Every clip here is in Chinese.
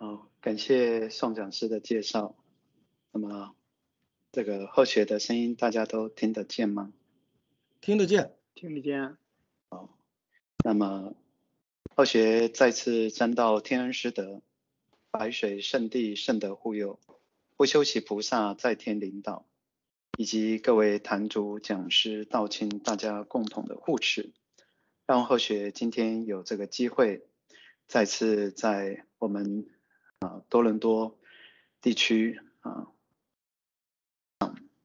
好，感谢宋讲师的介绍。那么，这个后学的声音大家都听得见吗？听得见，听得见。好，那么后学再次沾到天恩师德，白水圣地圣德护佑，不修习菩萨在天领导，以及各位坛主讲师道亲大家共同的护持，让后学今天有这个机会，再次在我们。啊，多伦多地区啊，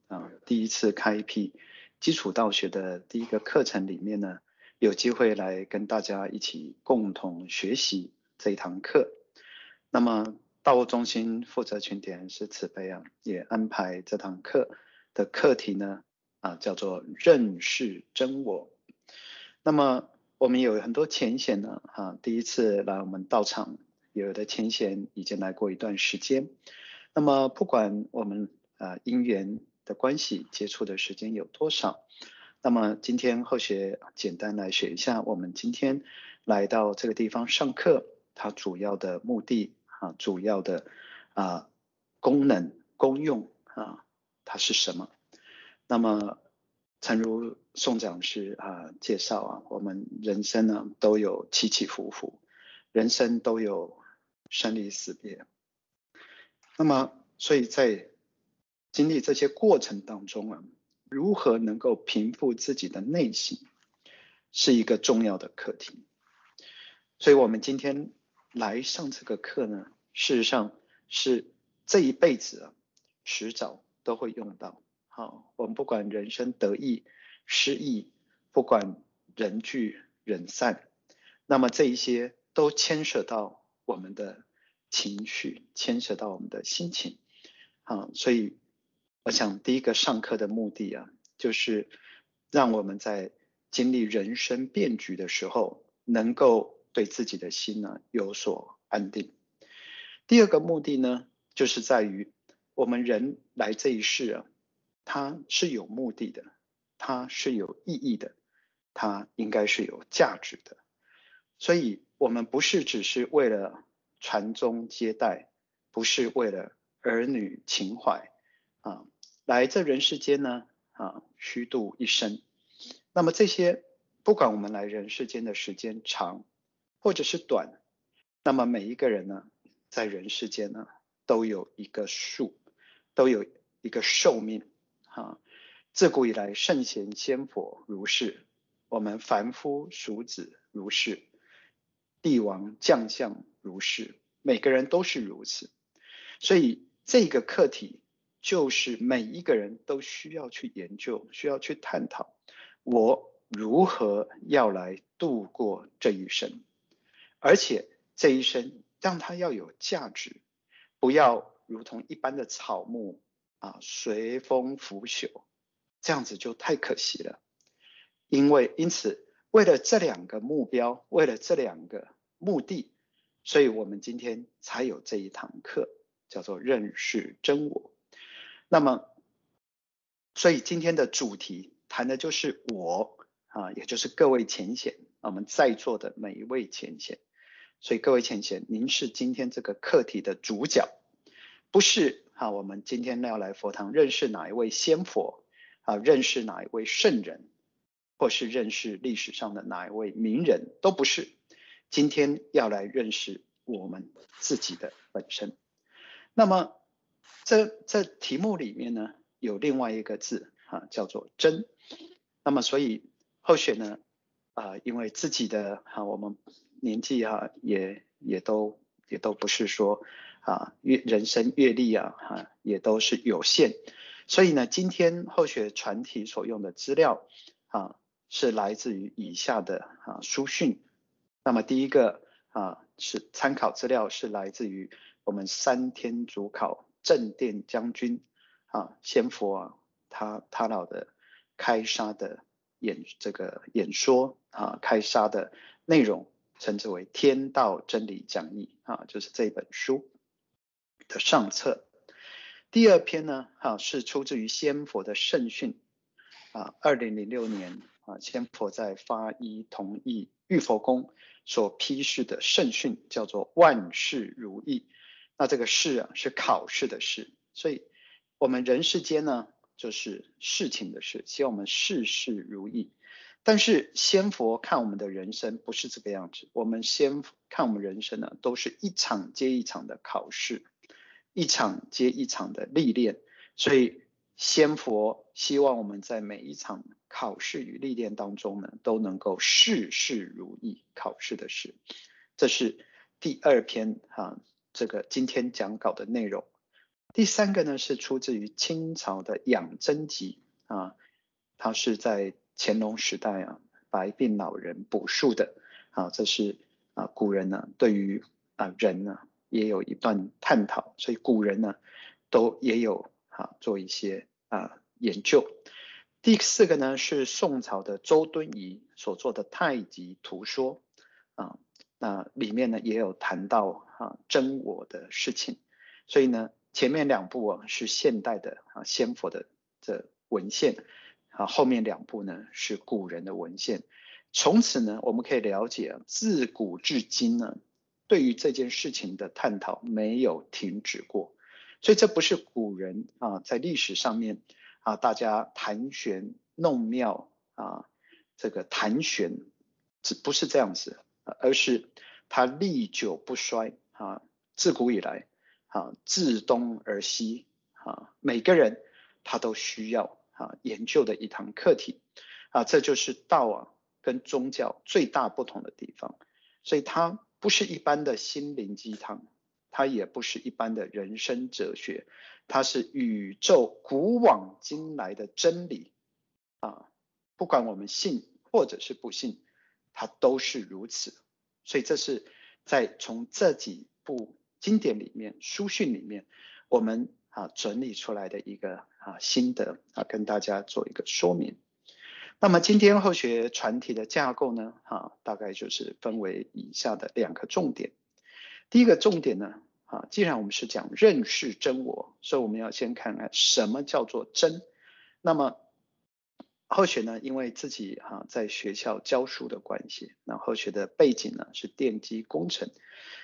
啊，第一次开辟基础道学的第一个课程里面呢，有机会来跟大家一起共同学习这一堂课。那么道务中心负责群点是慈悲啊，也安排这堂课的课题呢，啊，叫做认识真我。那么我们有很多浅显呢，啊，第一次来我们道场。有的浅显已经来过一段时间，那么不管我们啊因缘的关系接触的时间有多少，那么今天后学简单来学一下，我们今天来到这个地方上课，它主要的目的啊，主要的啊功能功用啊，它是什么？那么诚如宋讲师啊介绍啊，我们人生呢都有起起伏伏，人生都有。生离死别，那么，所以在经历这些过程当中啊，如何能够平复自己的内心，是一个重要的课题。所以我们今天来上这个课呢，事实上是这一辈子啊，迟早都会用到。好，我们不管人生得意失意，不管人聚人散，那么这一些都牵涉到。我们的情绪牵涉到我们的心情，啊，所以我想第一个上课的目的啊，就是让我们在经历人生变局的时候，能够对自己的心呢有所安定。第二个目的呢，就是在于我们人来这一世啊，它是有目的的，它是有意义的，它应该是有价值的，所以。我们不是只是为了传宗接代，不是为了儿女情怀啊，来这人世间呢啊，虚度一生。那么这些，不管我们来人世间的时间长或者是短，那么每一个人呢，在人世间呢，都有一个数，都有一个寿命啊。自古以来，圣贤仙佛如是，我们凡夫俗子如是。帝王将相如是，每个人都是如此，所以这个课题就是每一个人都需要去研究、需要去探讨，我如何要来度过这一生，而且这一生让它要有价值，不要如同一般的草木啊，随风腐朽，这样子就太可惜了。因为因此，为了这两个目标，为了这两个。目的，所以我们今天才有这一堂课，叫做认识真我。那么，所以今天的主题谈的就是我啊，也就是各位浅显，我们在座的每一位浅显。所以各位浅显，您是今天这个课题的主角，不是啊？我们今天要来佛堂认识哪一位仙佛啊？认识哪一位圣人，或是认识历史上的哪一位名人，都不是。今天要来认识我们自己的本身。那么，这这题目里面呢，有另外一个字啊，叫做真。那么，所以后学呢，啊，因为自己的哈、啊，我们年纪哈、啊，也也都也都不是说啊，阅人生阅历啊，哈、啊，也都是有限。所以呢，今天后学传题所用的资料啊，是来自于以下的啊书讯。那么第一个啊，是参考资料是来自于我们三天主考正殿将军啊，仙佛啊，他他老的开沙的演这个演说啊，开沙的内容称之为《天道真理讲义》啊，就是这本书的上册。第二篇呢，啊，是出自于仙佛的圣训啊，二零零六年啊，仙佛在发一同意玉佛宫。所批示的圣训叫做万事如意。那这个事啊是考试的事，所以我们人世间呢就是事情的事，希望我们事事如意。但是仙佛看我们的人生不是这个样子，我们仙看我们人生呢都是一场接一场的考试，一场接一场的历练，所以仙佛希望我们在每一场考试与历练当中呢都能够事事如意。考试的事，这是第二篇哈。这个今天讲稿的内容，第三个呢是出自于清朝的养真集啊，它是在乾隆时代啊白鬓老人补述的啊，这是啊古人呢对于啊人呢也有一段探讨，所以古人呢都也有啊做一些啊研究。第四个呢是宋朝的周敦颐所做的太极图说啊。那里面呢也有谈到啊真我的事情，所以呢前面两部啊是现代的啊仙佛的这文献啊，后面两部呢是古人的文献。从此呢我们可以了解，自古至今呢对于这件事情的探讨没有停止过，所以这不是古人啊在历史上面啊大家谈玄弄妙啊这个谈玄，这不是这样子。而是它历久不衰啊，自古以来啊，自东而西啊，每个人他都需要啊研究的一堂课题啊，这就是道啊跟宗教最大不同的地方，所以它不是一般的心灵鸡汤，它也不是一般的人生哲学，它是宇宙古往今来的真理啊，不管我们信或者是不信。它都是如此，所以这是在从这几部经典里面、书讯里面，我们啊整理出来的一个啊心得啊，跟大家做一个说明。那么今天后学传体的架构呢，啊，大概就是分为以下的两个重点。第一个重点呢，啊，既然我们是讲认识真我，所以我们要先看看什么叫做真。那么后学呢，因为自己哈、啊、在学校教书的关系，那后学的背景呢是电机工程，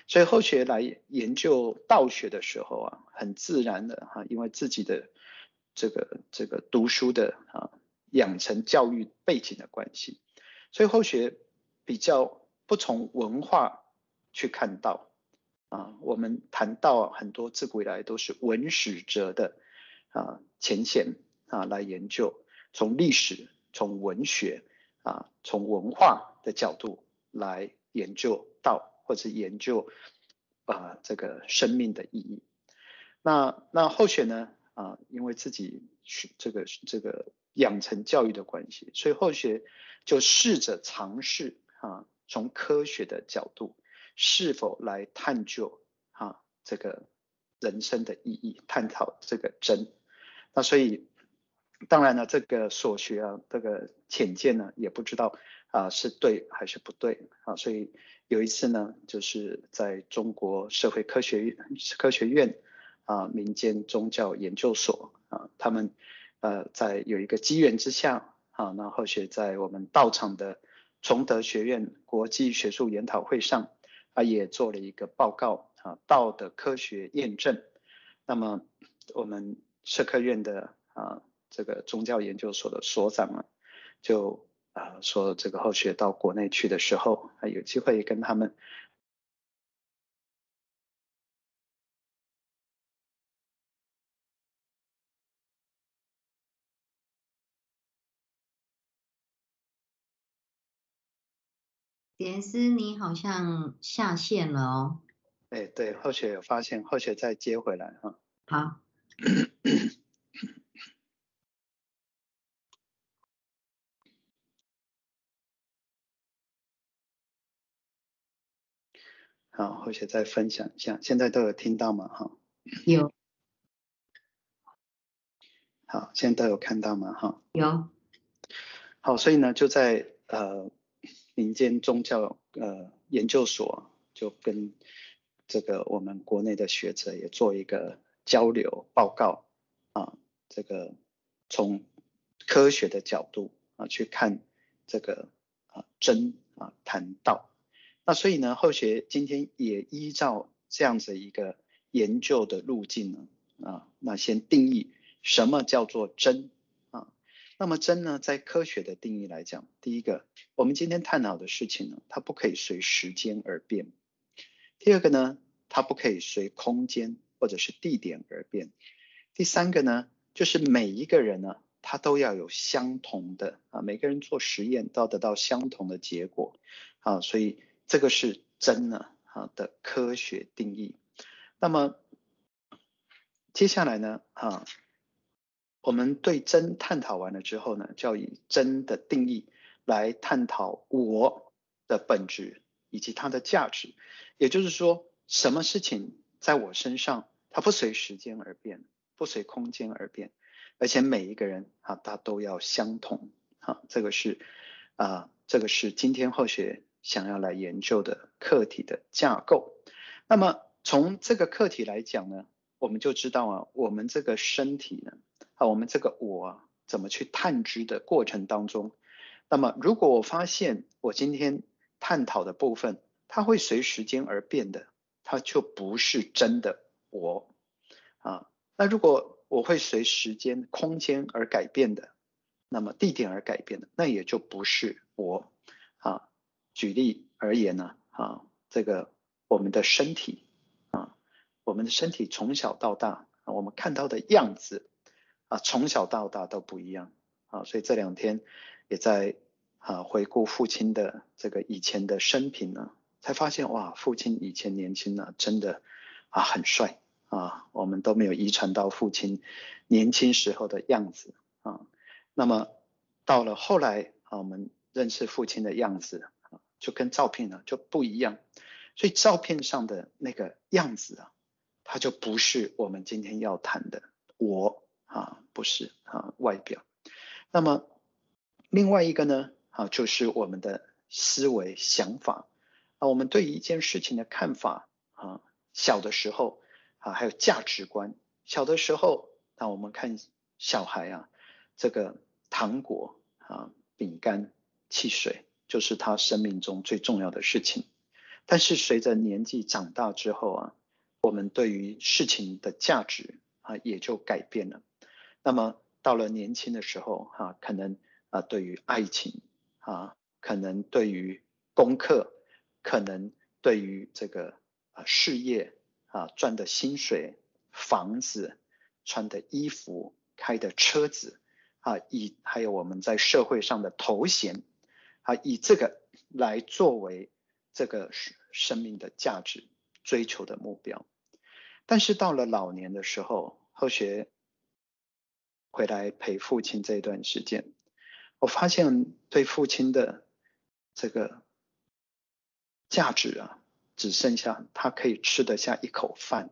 所以后学来研究道学的时候啊，很自然的哈、因为自己的这个这个读书的啊养成教育背景的关系，所以后学比较不从文化去看到啊，我们谈到，很多自古以来都是文史哲的啊浅显啊来研究。从历史、从文学啊、从文化的角度来研究道，或者研究啊这个生命的意义。那那后学呢啊，因为自己学这个这个养成教育的关系，所以后学就试着尝试啊，从科学的角度是否来探究啊这个人生的意义，探讨这个真。那所以。当然了，这个所学啊，这个浅见呢，也不知道啊是对还是不对啊。所以有一次呢，就是在中国社会科学科学院啊民间宗教研究所啊，他们呃在有一个机缘之下啊，那后学在我们道场的崇德学院国际学术研讨会上啊，也做了一个报告啊，道的科学验证。那么我们社科院的啊。这个宗教研究所的所长啊，就啊说这个后续到国内去的时候，还有机会跟他们。点师，你好像下线了哦。哎，对，后学有发现，后学再接回来哈。好。好，后学再分享一下，现在都有听到吗？哈，有。好，现在都有看到吗？哈，有。好，所以呢，就在呃民间宗教呃研究所，就跟这个我们国内的学者也做一个交流报告啊，这个从科学的角度啊去看这个啊真啊谈道。那所以呢，后学今天也依照这样子一个研究的路径呢，啊，那先定义什么叫做真？那么真呢，在科学的定义来讲，第一个，我们今天探讨的事情呢，它不可以随时间而变；第二个呢，它不可以随空间或者是地点而变；第三个呢，就是每一个人呢，他都要有相同的啊，每个人做实验都要得到相同的结果啊，所以。这个是真呢啊的科学定义。那么接下来呢啊，我们对真探讨完了之后呢，就要以真的定义来探讨我的本质以及它的价值。也就是说，什么事情在我身上，它不随时间而变，不随空间而变，而且每一个人啊，他都要相同啊。这个是啊，这个是今天后学。想要来研究的课题的架构，那么从这个课题来讲呢，我们就知道啊，我们这个身体呢，啊，我们这个我，怎么去探知的过程当中，那么如果我发现我今天探讨的部分，它会随时间而变的，它就不是真的我啊。那如果我会随时间、空间而改变的，那么地点而改变的，那也就不是我啊。举例而言呢，啊，这个我们的身体啊，我们的身体从小到大，我们看到的样子啊，从小到大都不一样啊，所以这两天也在啊回顾父亲的这个以前的生平呢，才发现哇，父亲以前年轻呢，真的啊很帅啊，我们都没有遗传到父亲年轻时候的样子啊，那么到了后来啊，我们认识父亲的样子。就跟照片呢就不一样，所以照片上的那个样子啊，它就不是我们今天要谈的我啊，不是啊外表。那么另外一个呢啊，就是我们的思维想法啊，我们对一件事情的看法啊，小的时候啊，还有价值观。小的时候，那我们看小孩啊，这个糖果啊、饼干、汽水。就是他生命中最重要的事情，但是随着年纪长大之后啊，我们对于事情的价值啊也就改变了。那么到了年轻的时候哈，可能啊对于爱情啊，可能对于功课，可能对于这个啊事业啊赚的薪水、房子、穿的衣服、开的车子啊，以还有我们在社会上的头衔。啊，以这个来作为这个生命的价值追求的目标，但是到了老年的时候，后学回来陪父亲这一段时间，我发现对父亲的这个价值啊，只剩下他可以吃得下一口饭，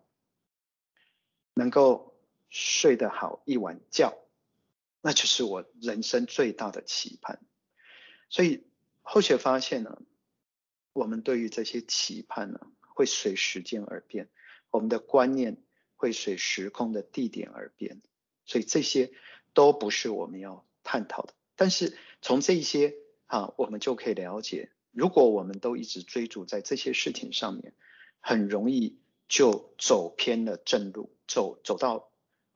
能够睡得好一晚觉，那就是我人生最大的期盼。所以后学发现呢，我们对于这些期盼呢，会随时间而变，我们的观念会随时空的地点而变，所以这些都不是我们要探讨的。但是从这些啊，我们就可以了解，如果我们都一直追逐在这些事情上面，很容易就走偏了正路，走走到。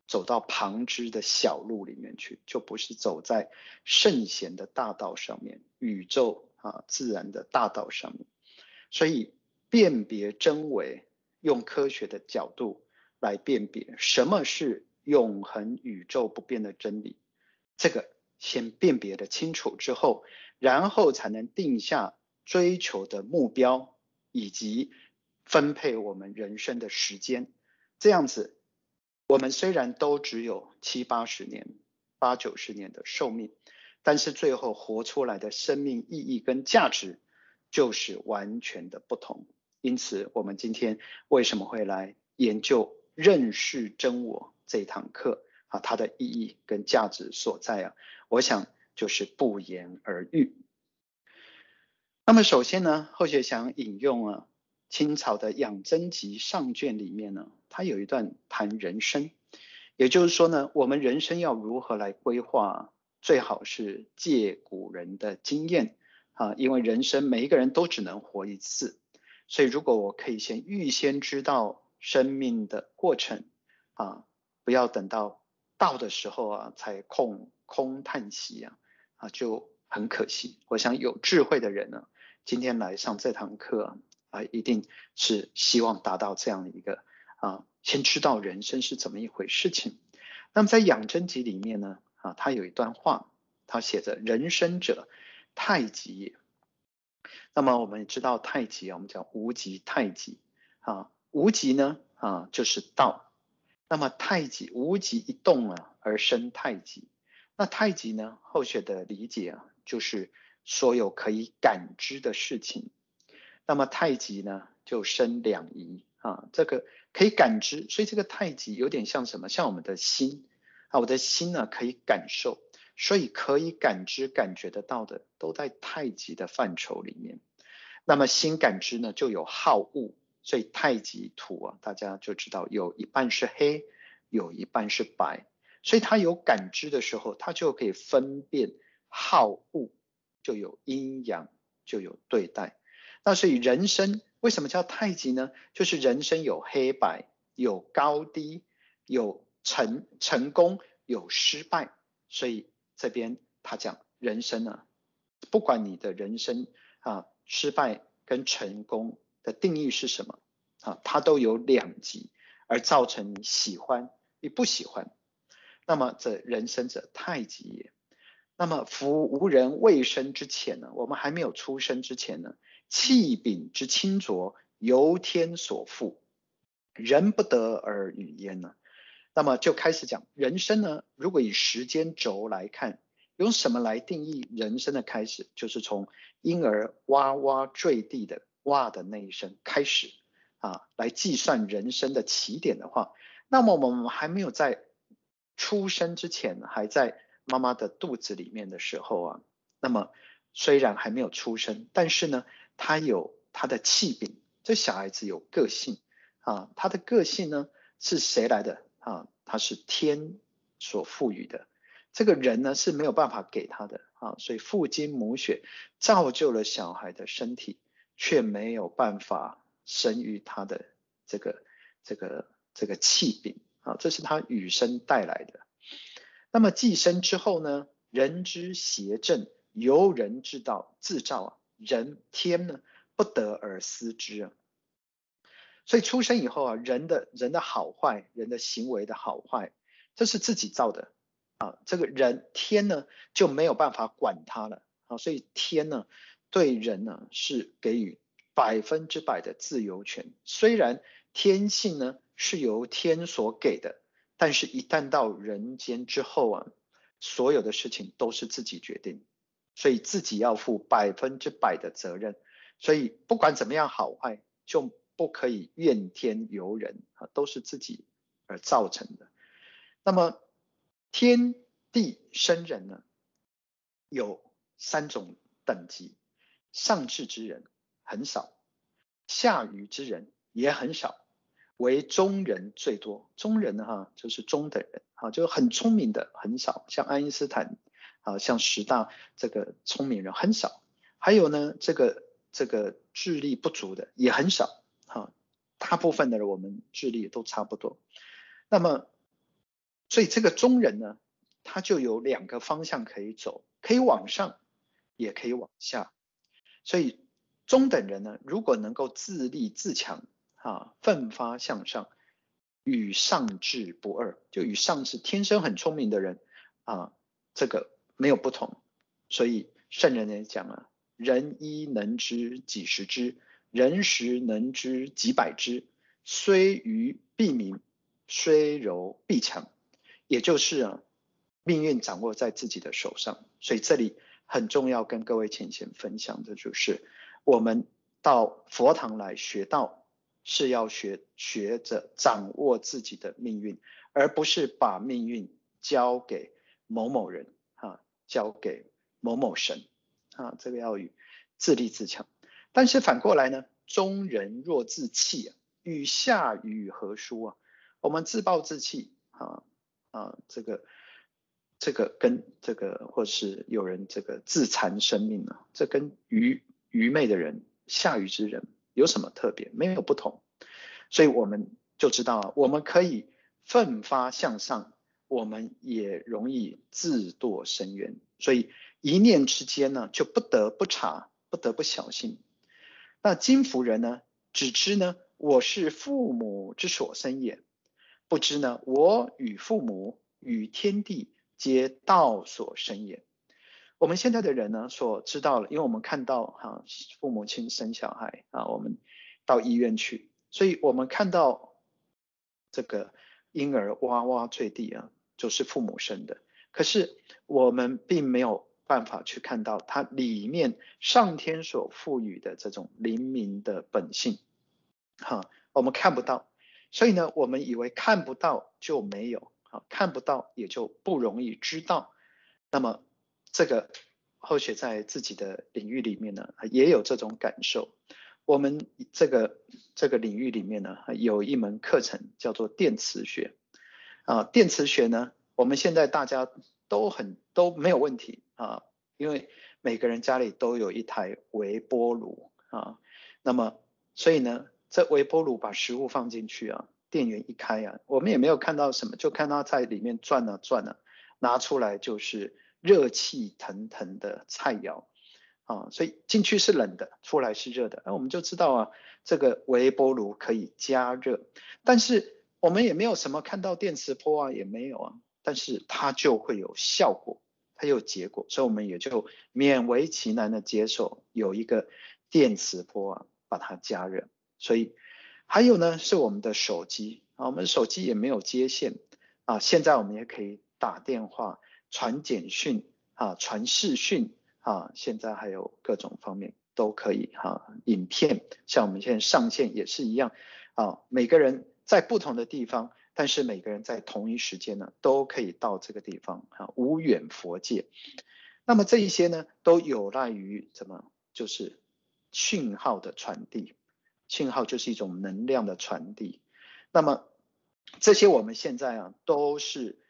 走到旁支的小路里面去，就不是走在圣贤的大道上面，宇宙啊自然的大道上面。所以辨别真伪，用科学的角度来辨别什么是永恒宇宙不变的真理。这个先辨别的清楚之后，然后才能定下追求的目标，以及分配我们人生的时间。这样子。我们虽然都只有七八十年、八九十年的寿命，但是最后活出来的生命意义跟价值就是完全的不同。因此，我们今天为什么会来研究认识真我这一堂课啊？它的意义跟价值所在啊，我想就是不言而喻。那么，首先呢，后学想引用啊。清朝的养真集上卷里面呢，它有一段谈人生，也就是说呢，我们人生要如何来规划，最好是借古人的经验啊，因为人生每一个人都只能活一次，所以如果我可以先预先知道生命的过程啊，不要等到到的时候啊才空空叹息啊，啊就很可惜。我想有智慧的人呢，今天来上这堂课啊，一定是希望达到这样的一个啊，先知道人生是怎么一回事情。那么在养真集里面呢，啊，他有一段话，他写着：“人生者，太极也。”那么我们知道太极啊，我们讲无极太极啊，无极呢啊就是道。那么太极无极一动啊，而生太极。那太极呢，后学的理解啊，就是所有可以感知的事情。那么太极呢，就生两仪。啊，这个可以感知，所以这个太极有点像什么？像我们的心啊，我的心呢可以感受，所以可以感知、感觉得到的都在太极的范畴里面。那么心感知呢，就有好恶，所以太极图啊，大家就知道有一半是黑，有一半是白，所以它有感知的时候，它就可以分辨好恶，就有阴阳，就有对待。那所以人生。为什么叫太极呢？就是人生有黑白，有高低，有成成功，有失败。所以这边他讲人生呢，不管你的人生啊失败跟成功的定义是什么啊，它都有两极，而造成你喜欢与不喜欢。那么这人生者太极也。那么夫无人未生之前呢，我们还没有出生之前呢。气秉之清浊，由天所赋，人不得而与焉呢？那么就开始讲人生呢。如果以时间轴来看，用什么来定义人生的开始？就是从婴儿哇哇坠地的哇的那一声开始啊，来计算人生的起点的话，那么我们还没有在出生之前，还在妈妈的肚子里面的时候啊，那么虽然还没有出生，但是呢。他有他的气秉，这小孩子有个性啊，他的个性呢是谁来的啊？他是天所赋予的，这个人呢是没有办法给他的啊，所以父精母血造就了小孩的身体，却没有办法生育他的这个这个这个气秉啊，这是他与生带来的。那么既生之后呢，人之邪正，由人之道自造啊。人天呢不得而思之啊，所以出生以后啊，人的人的好坏，人的行为的好坏，这是自己造的啊。这个人天呢就没有办法管他了啊，所以天呢对人呢是给予百分之百的自由权。虽然天性呢是由天所给的，但是一旦到人间之后啊，所有的事情都是自己决定。所以自己要负百分之百的责任，所以不管怎么样好坏，就不可以怨天尤人啊，都是自己而造成的。那么天地生人呢，有三种等级，上智之人很少，下愚之人也很少，唯中人最多。中人呢，哈，就是中等人，啊，就是很聪明的很少，像爱因斯坦。啊，像十大这个聪明人很少，还有呢，这个这个智力不足的也很少，哈，大部分的人我们智力都差不多。那么，所以这个中人呢，他就有两个方向可以走，可以往上，也可以往下。所以中等人呢，如果能够自立自强，啊，奋发向上，与上智不二，就与上智天生很聪明的人，啊，这个。没有不同，所以圣人也讲啊：人一能知几十之，人十能知几百之。虽愚必明，虽柔必强。也就是啊，命运掌握在自己的手上。所以这里很重要，跟各位浅浅分享的就是，我们到佛堂来学道，是要学学着掌握自己的命运，而不是把命运交给某某人啊。交给某某神啊，这个要与自立自强。但是反过来呢，中人若自弃啊，与下愚何殊啊？我们自暴自弃啊啊，这个这个跟这个或是有人这个自残生命呢，这跟愚愚昧的人、下愚之人有什么特别？没有不同。所以我们就知道啊，我们可以奋发向上，我们也容易自堕深渊。所以一念之间呢，就不得不察，不得不小心。那今夫人呢，只知呢，我是父母之所生也，不知呢，我与父母与天地皆道所生也。我们现在的人呢，所知道了，因为我们看到哈，父母亲生小孩啊，我们到医院去，所以我们看到这个婴儿哇哇坠地啊，就是父母生的。可是我们并没有办法去看到它里面上天所赋予的这种灵敏的本性。哈，我们看不到，所以呢，我们以为看不到就没有，啊，看不到也就不容易知道。那么，这个后学在自己的领域里面呢，也有这种感受。我们这个这个领域里面呢，有一门课程叫做电磁学，啊，电磁学呢，我们现在大家都很都没有问题啊，因为每个人家里都有一台微波炉啊，那么所以呢。这微波炉把食物放进去啊，电源一开啊，我们也没有看到什么，就看到在里面转啊转啊，拿出来就是热气腾腾的菜肴啊，所以进去是冷的，出来是热的，那我们就知道啊，这个微波炉可以加热，但是我们也没有什么看到电磁波啊，也没有啊，但是它就会有效果，它有结果，所以我们也就勉为其难的接受有一个电磁波啊，把它加热。所以还有呢，是我们的手机啊，我们手机也没有接线啊，现在我们也可以打电话、传简讯啊、传视讯啊，现在还有各种方面都可以哈、啊。影片像我们现在上线也是一样啊，每个人在不同的地方，但是每个人在同一时间呢，都可以到这个地方啊，无远佛界。那么这一些呢，都有赖于什么？就是讯号的传递。信号就是一种能量的传递，那么这些我们现在啊都是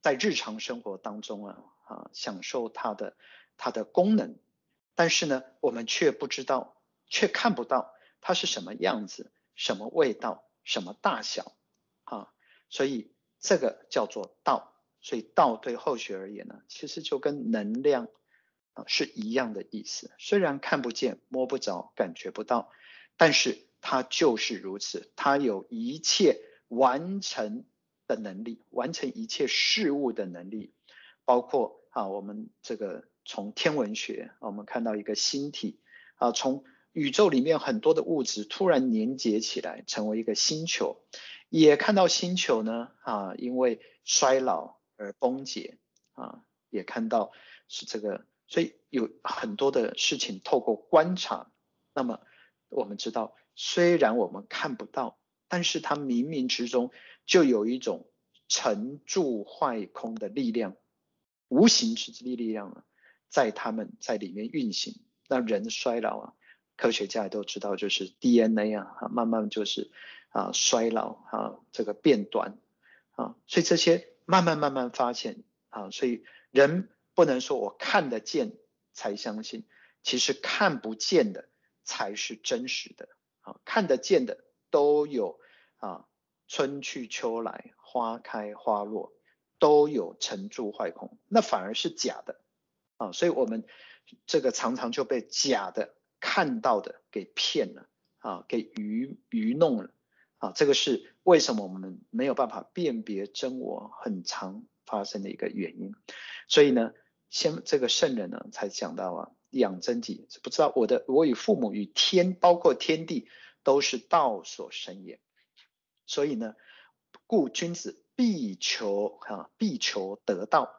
在日常生活当中啊啊享受它的它的功能，但是呢我们却不知道，却看不到它是什么样子、什么味道、什么大小。啊，所以这个叫做道，所以道对后学而言呢，其实就跟能量啊是一样的意思，虽然看不见、摸不着、感觉不到，但是。它就是如此，它有一切完成的能力，完成一切事物的能力，包括啊，我们这个从天文学，我们看到一个星体啊，从宇宙里面很多的物质突然连接起来，成为一个星球，也看到星球呢啊，因为衰老而崩解啊，也看到是这个，所以有很多的事情透过观察，那么我们知道。虽然我们看不到，但是它冥冥之中就有一种成住坏空的力量，无形之之力力量啊，在他们在里面运行。那人衰老啊，科学家也都知道，就是 DNA 啊，慢慢就是啊衰老啊，这个变短啊，所以这些慢慢慢慢发现啊，所以人不能说我看得见才相信，其实看不见的才是真实的。啊，看得见的都有啊，春去秋来，花开花落，都有成住坏空，那反而是假的啊，所以我们这个常常就被假的看到的给骗了啊，给愚愚弄了啊，这个是为什么我们没有办法辨别真我很常发生的一个原因。所以呢，先这个圣人呢才讲到啊。养真己，不知道我的我与父母与天，包括天地，都是道所生也。所以呢，故君子必求啊，必求得道。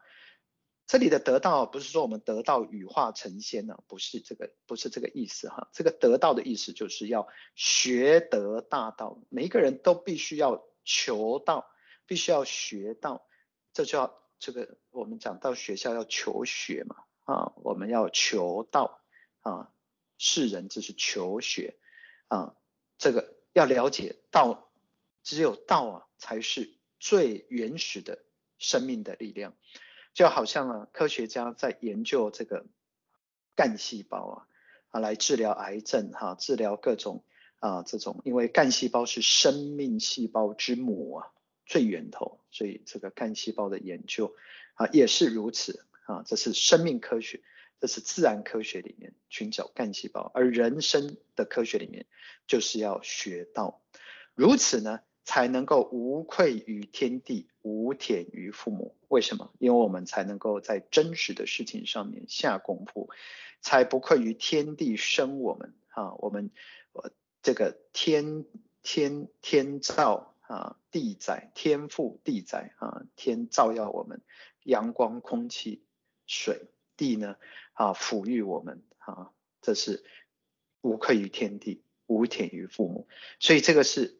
这里的得道不是说我们得道羽化成仙呢，不是这个，不是这个意思哈。这个得道的意思就是要学得大道，每一个人都必须要求道，必须要学道，这叫这个我们讲到学校要求学嘛。啊，我们要求道啊，世人就是求学啊，这个要了解道，只有道啊才是最原始的生命的力量。就好像啊，科学家在研究这个干细胞啊，啊，来治疗癌症哈、治疗各种啊这种，因为干细胞是生命细胞之母啊，最源头，所以这个干细胞的研究啊也是如此啊，这是生命科学，这是自然科学里面寻找干细胞，而人生的科学里面就是要学到，如此呢。才能够无愧于天地，无忝于父母。为什么？因为我们才能够在真实的事情上面下功夫，才不愧于天地生我们啊！我们呃这个天天天造啊，地载天赋地载啊，天照耀我们，阳光、空气、水、地呢啊，抚育我们啊，这是无愧于天地，无忝于父母。所以这个是。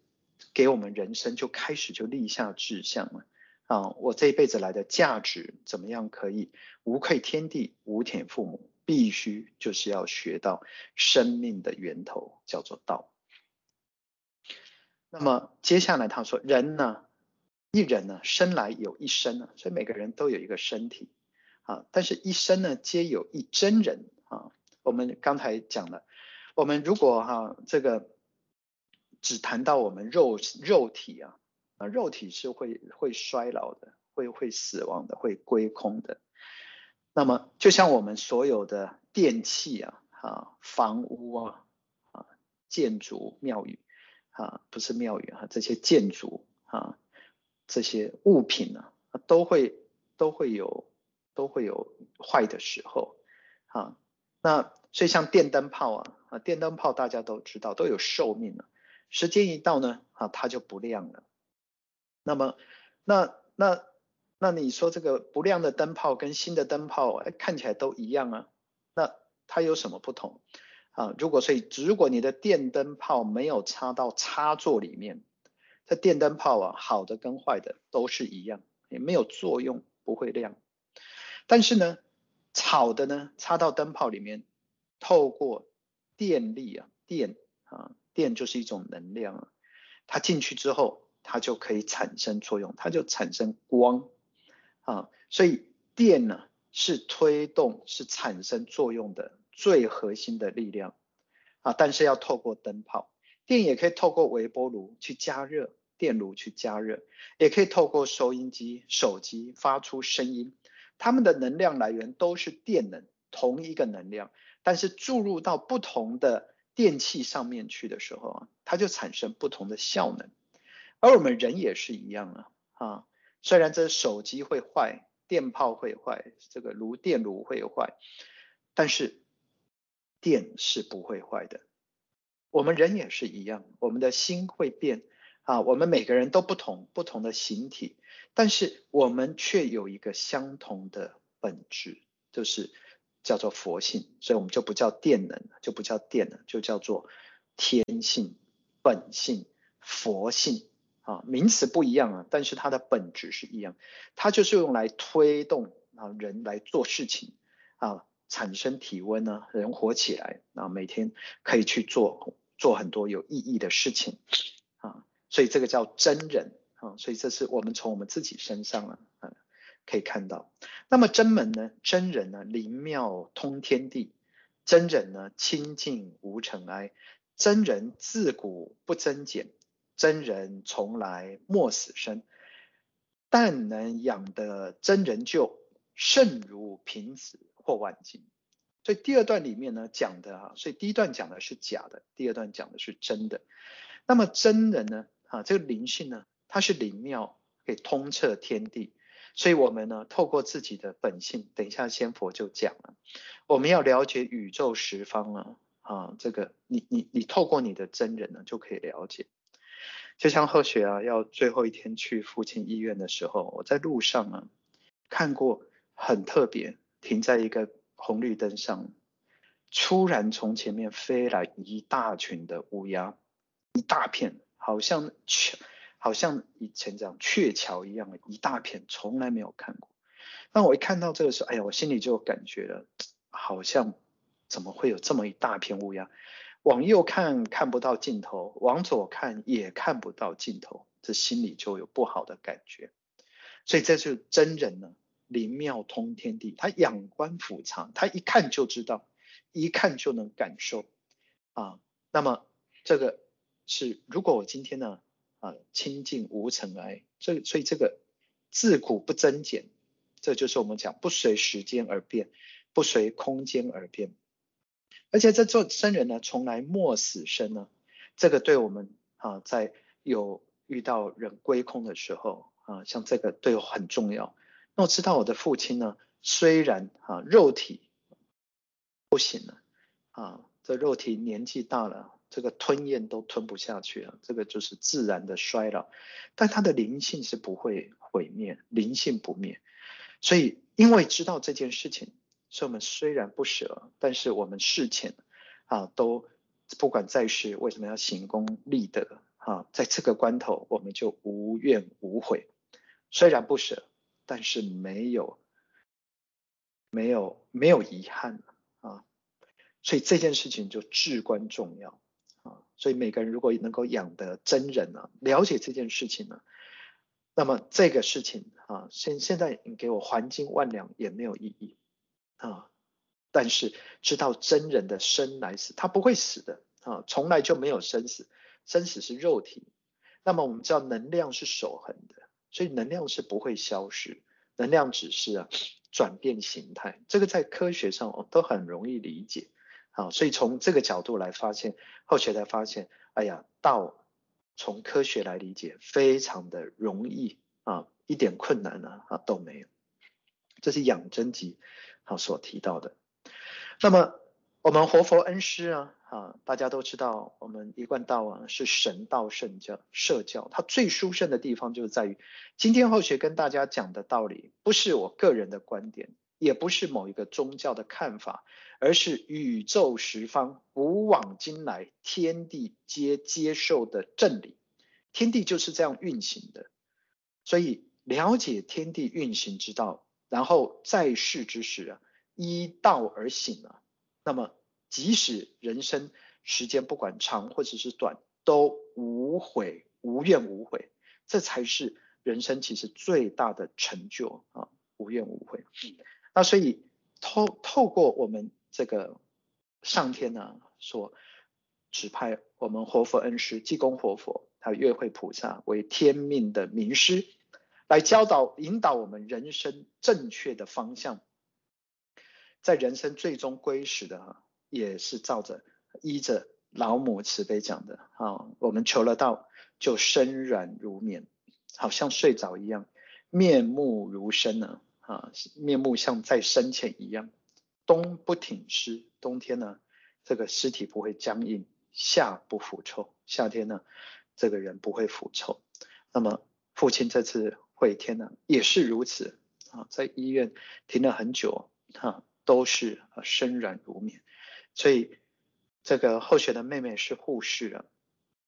给我们人生就开始就立下志向了啊！我这一辈子来的价值怎么样可以无愧天地，无忝父母？必须就是要学到生命的源头，叫做道。那么接下来他说，人呢，一人呢，生来有一身呢，所以每个人都有一个身体啊，但是一生呢，皆有一真人啊。我们刚才讲了，我们如果哈、啊、这个。只谈到我们肉肉体啊，啊，肉体是会会衰老的，会会死亡的，会归空的。那么，就像我们所有的电器啊，啊，房屋啊，啊，建筑庙宇啊，不是庙宇啊，这些建筑啊，这些物品呢，啊，都会都会有都会有坏的时候啊。那所以像电灯泡啊，啊，电灯泡大家都知道都有寿命了。时间一到呢，啊，它就不亮了。那么，那那那你说这个不亮的灯泡跟新的灯泡，哎，看起来都一样啊。那它有什么不同？啊，如果所以，如果你的电灯泡没有插到插座里面，这电灯泡啊，好的跟坏的都是一样，也没有作用，不会亮。但是呢，炒的呢，插到灯泡里面，透过电力啊，电啊。电就是一种能量啊，它进去之后，它就可以产生作用，它就产生光啊。所以电呢是推动、是产生作用的最核心的力量啊。但是要透过灯泡，电也可以透过微波炉去加热，电炉去加热，也可以透过收音机、手机发出声音。它们的能量来源都是电能，同一个能量，但是注入到不同的。电器上面去的时候啊，它就产生不同的效能，而我们人也是一样啊啊，虽然这手机会坏，电炮会坏，这个炉电炉会坏，但是电是不会坏的。我们人也是一样，我们的心会变啊，我们每个人都不同，不同的形体，但是我们却有一个相同的本质，就是。叫做佛性，所以我们就不叫电能，就不叫电了，就叫做天性、本性、佛性啊，名词不一样啊，但是它的本质是一样，它就是用来推动啊人来做事情啊，产生体温呢，人活起来啊，每天可以去做做很多有意义的事情，所以这个叫真人啊，所以这是我们从我们自己身上啊。可以看到，那么真门呢？真人呢？灵妙通天地，真人呢？清净无尘埃，真人自古不增减，真人从来莫死生。但能养得真人就，胜如贫子获万金。所以第二段里面呢讲的啊，所以第一段讲的是假的，第二段讲的是真的。那么真人呢？啊，这个灵性呢，它是灵妙，可以通彻天地。所以，我们呢，透过自己的本性，等一下仙佛就讲了，我们要了解宇宙十方啊，啊，这个你你你透过你的真人呢，就可以了解。就像贺雪啊，要最后一天去父亲医院的时候，我在路上啊，看过很特别，停在一个红绿灯上，突然从前面飞来一大群的乌鸦，一大片，好像鹊好像以前这样鹊桥一样一大片，从来没有看过。那我一看到这个时候，哎呀，我心里就感觉了，好像怎么会有这么一大片乌鸦？往右看看不到尽头，往左看也看不到尽头，这心里就有不好的感觉。所以这就是真人呢，灵妙通天地，他仰观俯察，他一看就知道，一看就能感受啊。那么这个是如果我今天呢啊清净无尘埃，这所以这个自古不增减，这就是我们讲不随时间而变，不随空间而变。而且这做僧人呢，从来莫死生呢，这个对我们啊在有遇到人归空的时候啊，像这个对我很重要。那我知道我的父亲呢，虽然啊肉体不行了啊，这肉体年纪大了，这个吞咽都吞不下去了，这个就是自然的衰老，但他的灵性是不会毁灭，灵性不灭。所以因为知道这件事情，所以我们虽然不舍，但是我们事前啊都不管在世为什么要行功立德啊，在这个关头我们就无怨无悔，虽然不舍。但是没有，没有，没有遗憾啊，所以这件事情就至关重要。所以每个人如果能够养得真人呢，了解这件事情呢，那么这个事情啊，现现在你给我黄金万两也没有意义啊。但是知道真人的生来死，他不会死的啊，从来就没有生死，生死是肉体。那么我们知道能量是守恒的。所以能量是不会消失，能量只是啊转变形态，这个在科学上哦都很容易理解，好，所以从这个角度来发现，后学才发现，哎呀，道从科学来理解非常的容易啊，一点困难呢啊都没有，这是养真集好所提到的，那么。我们活佛恩师啊，啊，大家都知道，我们一贯道啊是神道圣教社教，它最殊胜的地方就是在于，今天后学跟大家讲的道理，不是我个人的观点，也不是某一个宗教的看法，而是宇宙十方古往今来天地皆接受的真理，天地就是这样运行的，所以了解天地运行之道，然后在世之时啊，依道而行啊。那么，即使人生时间不管长或者是短，都无悔、无怨无悔，这才是人生其实最大的成就啊！无怨无悔。那所以透透过我们这个上天呢，所指派我们活佛恩师济公活佛，还有月慧菩萨为天命的名师，来教导、引导我们人生正确的方向。在人生最终归时的哈，也是照着依着老母慈悲讲的啊，我们求了道就身软如棉，好像睡着一样，面目如生呢啊，面目像在生前一样，冬不挺尸，冬天呢这个尸体不会僵硬，夏不腐臭，夏天呢这个人不会腐臭。那么父亲这次会天呢也是如此啊，在医院停了很久哈。都是啊，身软如棉，所以这个后学的妹妹是护士啊，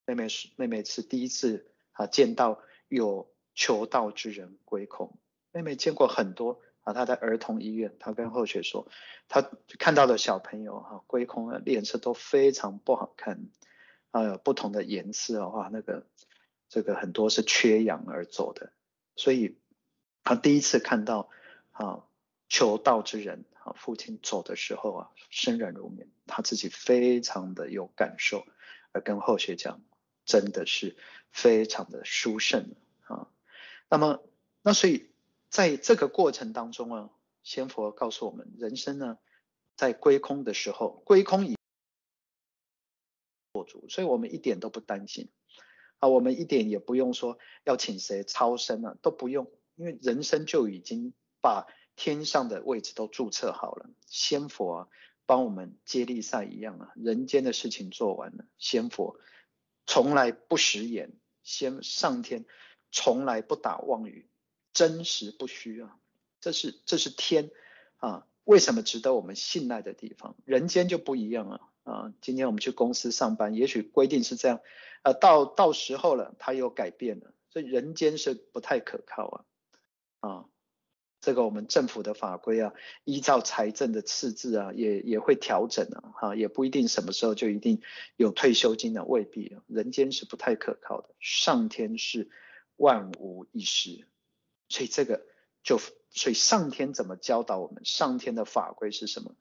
妹妹是妹妹是第一次啊见到有求道之人归空，妹妹见过很多啊，他在儿童医院，他跟后学说，他看到的小朋友哈归空啊，脸色都非常不好看，啊有不同的颜色的话，那个这个很多是缺氧而走的，所以他第一次看到啊求道之人。啊，父亲走的时候啊，身软如棉，他自己非常的有感受，而跟后学讲，真的是非常的殊胜啊。那么，那所以在这个过程当中啊，仙佛告诉我们，人生呢，在归空的时候，归空以做主，所以我们一点都不担心啊，我们一点也不用说要请谁超生啊，都不用，因为人生就已经把。天上的位置都注册好了，仙佛啊，帮我们接力赛一样啊，人间的事情做完了，仙佛从来不食言，仙上天从来不打妄语，真实不虚啊，这是这是天啊，为什么值得我们信赖的地方？人间就不一样啊啊，今天我们去公司上班，也许规定是这样，啊，到到时候了，它又改变了，所以人间是不太可靠啊啊。这个我们政府的法规啊，依照财政的赤字啊，也也会调整啊，哈，也不一定什么时候就一定有退休金的，未必啊。人间是不太可靠的，上天是万无一失，所以这个就所以上天怎么教导我们，上天的法规是什么，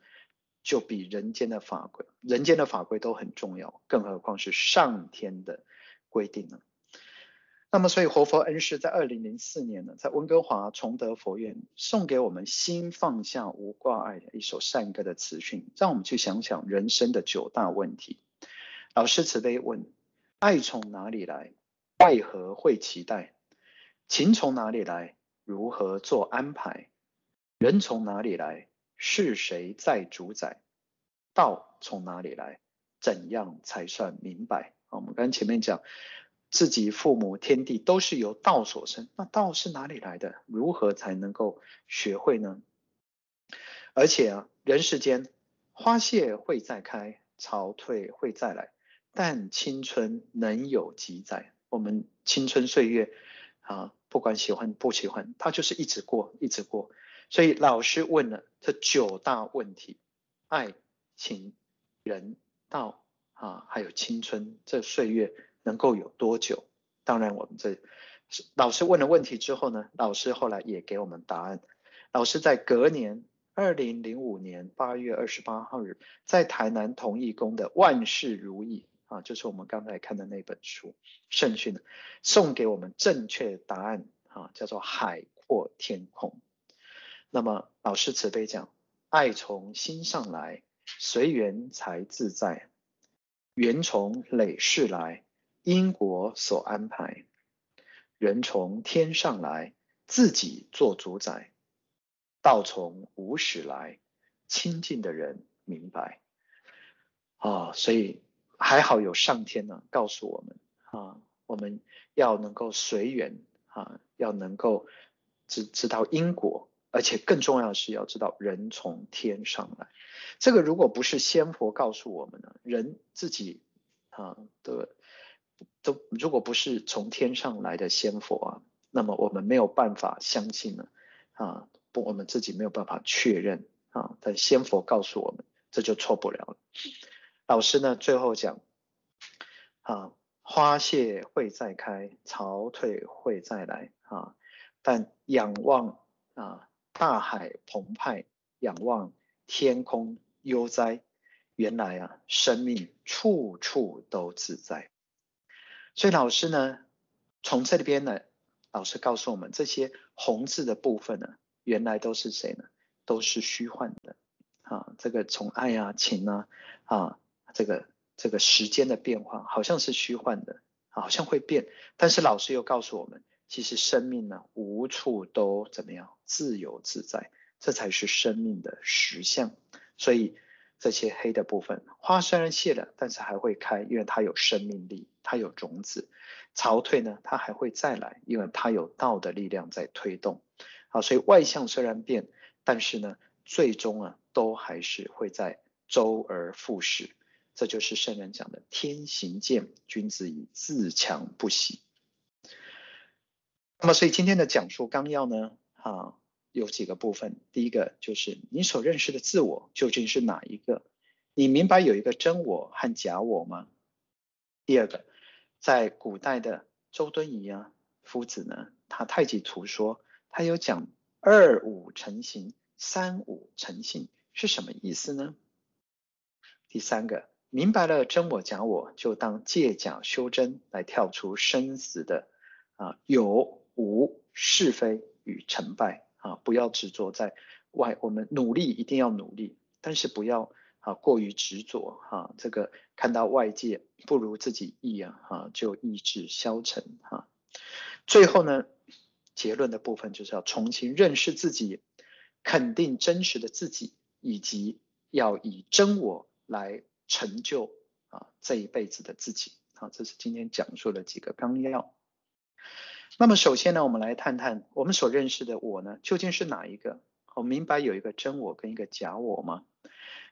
就比人间的法规，人间的法规都很重要，更何况是上天的规定呢？那么，所以活佛恩师在二零零四年呢，在温哥华崇德佛院送给我们“心放下无挂碍”的一首善歌的词训，让我们去想想人生的九大问题。老师慈悲问：爱从哪里来？为何会期待？情从哪里来？如何做安排？人从哪里来？是谁在主宰？道从哪里来？怎样才算明白？我们刚前面讲。自己父母天地都是由道所生，那道是哪里来的？如何才能够学会呢？而且啊，人世间花谢会再开，潮退会再来，但青春能有几载？我们青春岁月啊，不管喜欢不喜欢，他就是一直过，一直过。所以老师问了这九大问题：爱、情、人、道啊，还有青春这岁月。能够有多久？当然，我们这老师问了问题之后呢，老师后来也给我们答案。老师在隔年二零零五年八月二十八号日，在台南同义宫的万事如意啊，就是我们刚才看的那本书圣训，送给我们正确答案啊，叫做海阔天空。那么老师慈悲讲，爱从心上来，随缘才自在，缘从累世来。因果所安排，人从天上来，自己做主宰；道从无始来，亲近的人明白。啊，所以还好有上天呢，告诉我们啊，我们要能够随缘啊，要能够知知道因果，而且更重要的是要知道人从天上来。这个如果不是仙佛告诉我们呢，人自己啊的。都如果不是从天上来的仙佛啊，那么我们没有办法相信呢啊，不，我们自己没有办法确认啊。但仙佛告诉我们，这就错不了了。老师呢最后讲啊，花谢会再开，潮退会再来啊。但仰望啊大海澎湃，仰望天空悠哉，原来啊生命处处都自在。所以老师呢，从这里边呢，老师告诉我们，这些红字的部分呢，原来都是谁呢？都是虚幻的啊。这个从爱啊、情啊啊，这个这个时间的变化，好像是虚幻的，好像会变。但是老师又告诉我们，其实生命呢，无处都怎么样，自由自在，这才是生命的实相。所以。这些黑的部分，花虽然谢了，但是还会开，因为它有生命力，它有种子。潮退呢，它还会再来，因为它有道的力量在推动。好，所以外相虽然变，但是呢，最终啊，都还是会在周而复始。这就是圣人讲的“天行健，君子以自强不息”。那么，所以今天的讲述纲要呢，啊。有几个部分，第一个就是你所认识的自我究竟是哪一个？你明白有一个真我和假我吗？第二个，在古代的周敦颐啊夫子呢，他太极图说，他有讲二五成形，三五成性是什么意思呢？第三个，明白了真我假我，就当借假修真，来跳出生死的啊有无是非与成败。啊，不要执着在外，我们努力一定要努力，但是不要啊过于执着哈。这个看到外界不如自己意啊，哈就意志消沉哈。最后呢，结论的部分就是要重新认识自己，肯定真实的自己，以及要以真我来成就啊这一辈子的自己。好，这是今天讲述的几个纲要。那么首先呢，我们来探探我们所认识的我呢，究竟是哪一个？我明白有一个真我跟一个假我吗？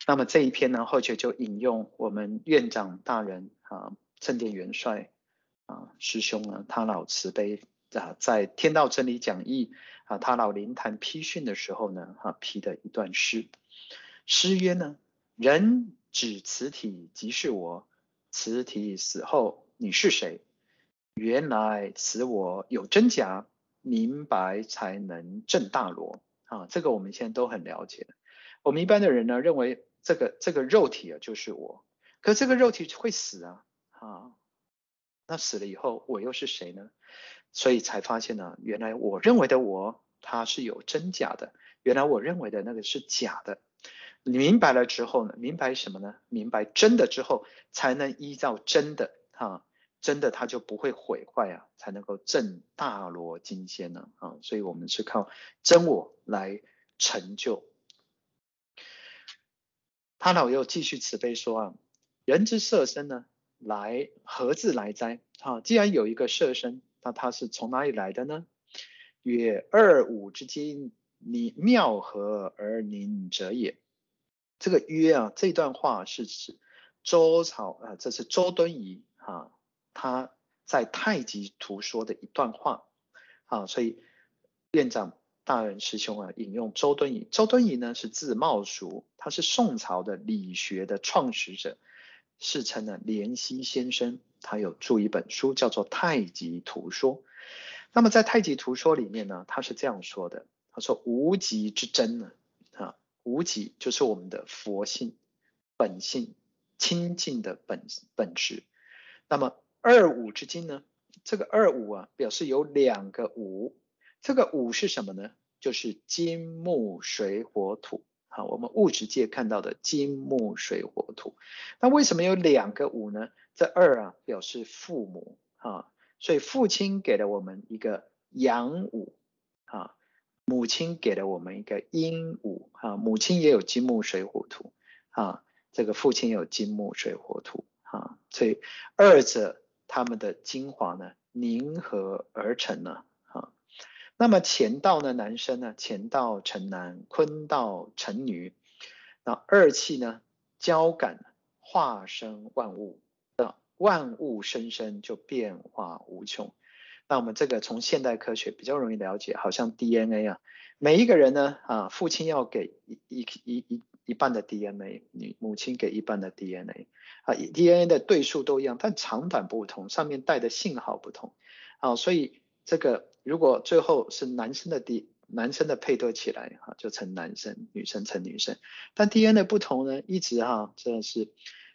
那么这一篇呢，后续就引用我们院长大人啊，正殿元帅啊师兄呢，他老慈悲啊，在天道真理讲义啊，他老灵坛批训的时候呢，哈、批的一段诗，诗曰呢，人指此体即是我，此体死后你是谁？原来此我有真假，明白才能证大罗啊，这个我们现在都很了解。我们一般的人呢，认为这个这个肉体啊就是我，可这个肉体会死啊啊，那死了以后我又是谁呢？所以才发现呢，原来我认为的我它是有真假的，原来我认为的那个是假的。你明白了之后呢，明白什么呢？明白真的之后，才能依照真的啊。真的，它就不会毁坏啊，才能够证大罗金仙呢啊！所以我们是靠真我来成就。他老又继续慈悲说啊，人之色身呢，来何自来哉？啊，既然有一个色身，那它是从哪里来的呢？曰二五之精，你妙合而凝者也。这个曰啊，这段话是指周朝啊，这是周敦颐啊。他在太极图说的一段话，啊，所以院长大人师兄啊引用周敦颐。周敦颐呢是字茂叔，他是宋朝的理学的创始者，世称呢濂溪先生。他有著一本书叫做《太极图说》。那么在《太极图说》里面呢，他是这样说的：他说无极之真呢，无极就是我们的佛性本性清净的本本质。那么二五之精呢？这个二五啊，表示有两个五。这个五是什么呢？就是金木水火土。好，我们物质界看到的金木水火土。那为什么有两个五呢？这二啊，表示父母啊，所以父亲给了我们一个阳五，母亲给了我们一个鹦鹉啊。母亲也有金木水火土啊，这个父亲有金木水火土啊，所以二者。他们的精华呢，凝合而成呢，啊，那么乾道呢，男生呢，乾道成男，坤道成女，那二气呢，交感化生万物，那万物生生就变化无穷。那我们这个从现代科学比较容易了解，好像 DNA 啊，每一个人呢，啊，父亲要给一一一一一半的 DNA，女母亲给一半的 DNA。啊，DNA 的对数都一样，但长短不同，上面带的信号不同。啊，所以这个如果最后是男生的 D，男生的配对起来，哈，就成男生，女生成女生。但 DNA 不同呢，一直哈，真的是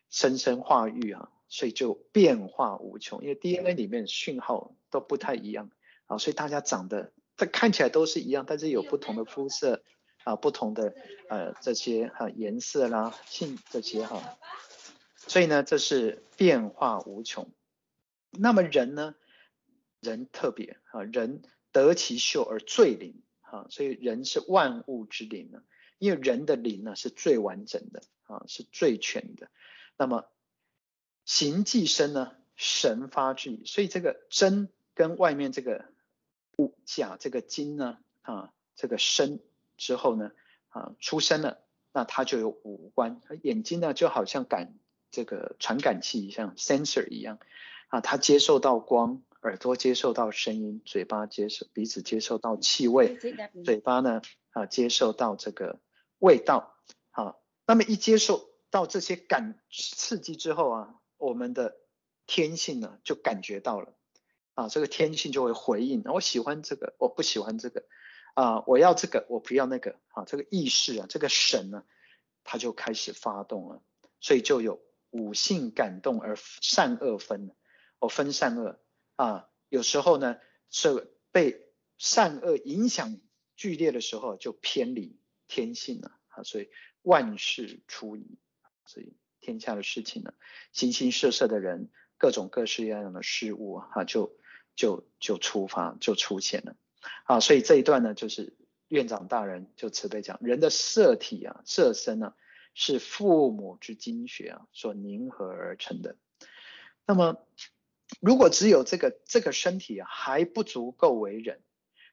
生生化育啊，所以就变化无穷。因为 DNA 里面讯号都不太一样，啊，所以大家长得，它看起来都是一样，但是有不同的肤色，啊，不同的呃这些哈颜色啦，性这些哈。所以呢，这是变化无穷。那么人呢？人特别啊，人得其秀而最灵啊，所以人是万物之灵呢。因为人的灵呢是最完整的啊，是最全的。那么形既生呢，神发之矣。所以这个真跟外面这个物假这个金呢啊，这个生之后呢啊出生了，那它就有五官。眼睛呢就好像感。这个传感器像 sensor 一样啊，它接受到光，耳朵接受到声音，嘴巴接受，鼻子接受到气味，嘴巴呢啊接受到这个味道，好，那么一接受到这些感刺激之后啊，我们的天性呢就感觉到了。啊，这个天性就会回应，我喜欢这个，我不喜欢这个。啊，我要这个，我不要那个。啊，这个意识啊，这个神呢，它就开始发动了，所以就有。五性感动而善恶分，我分善恶。啊，有时候呢这被善恶影响剧烈的时候就偏离天性了。啊，所以万事出矣，所以天下的事情呢，形形色色的人，各种各式各样的事物啊，就就就出发就出现了啊，所以这一段呢，就是院长大人就慈悲讲，人的色体啊，色身啊。是父母之精血啊所凝合而成的。那么，如果只有这个这个身体啊还不足够为人，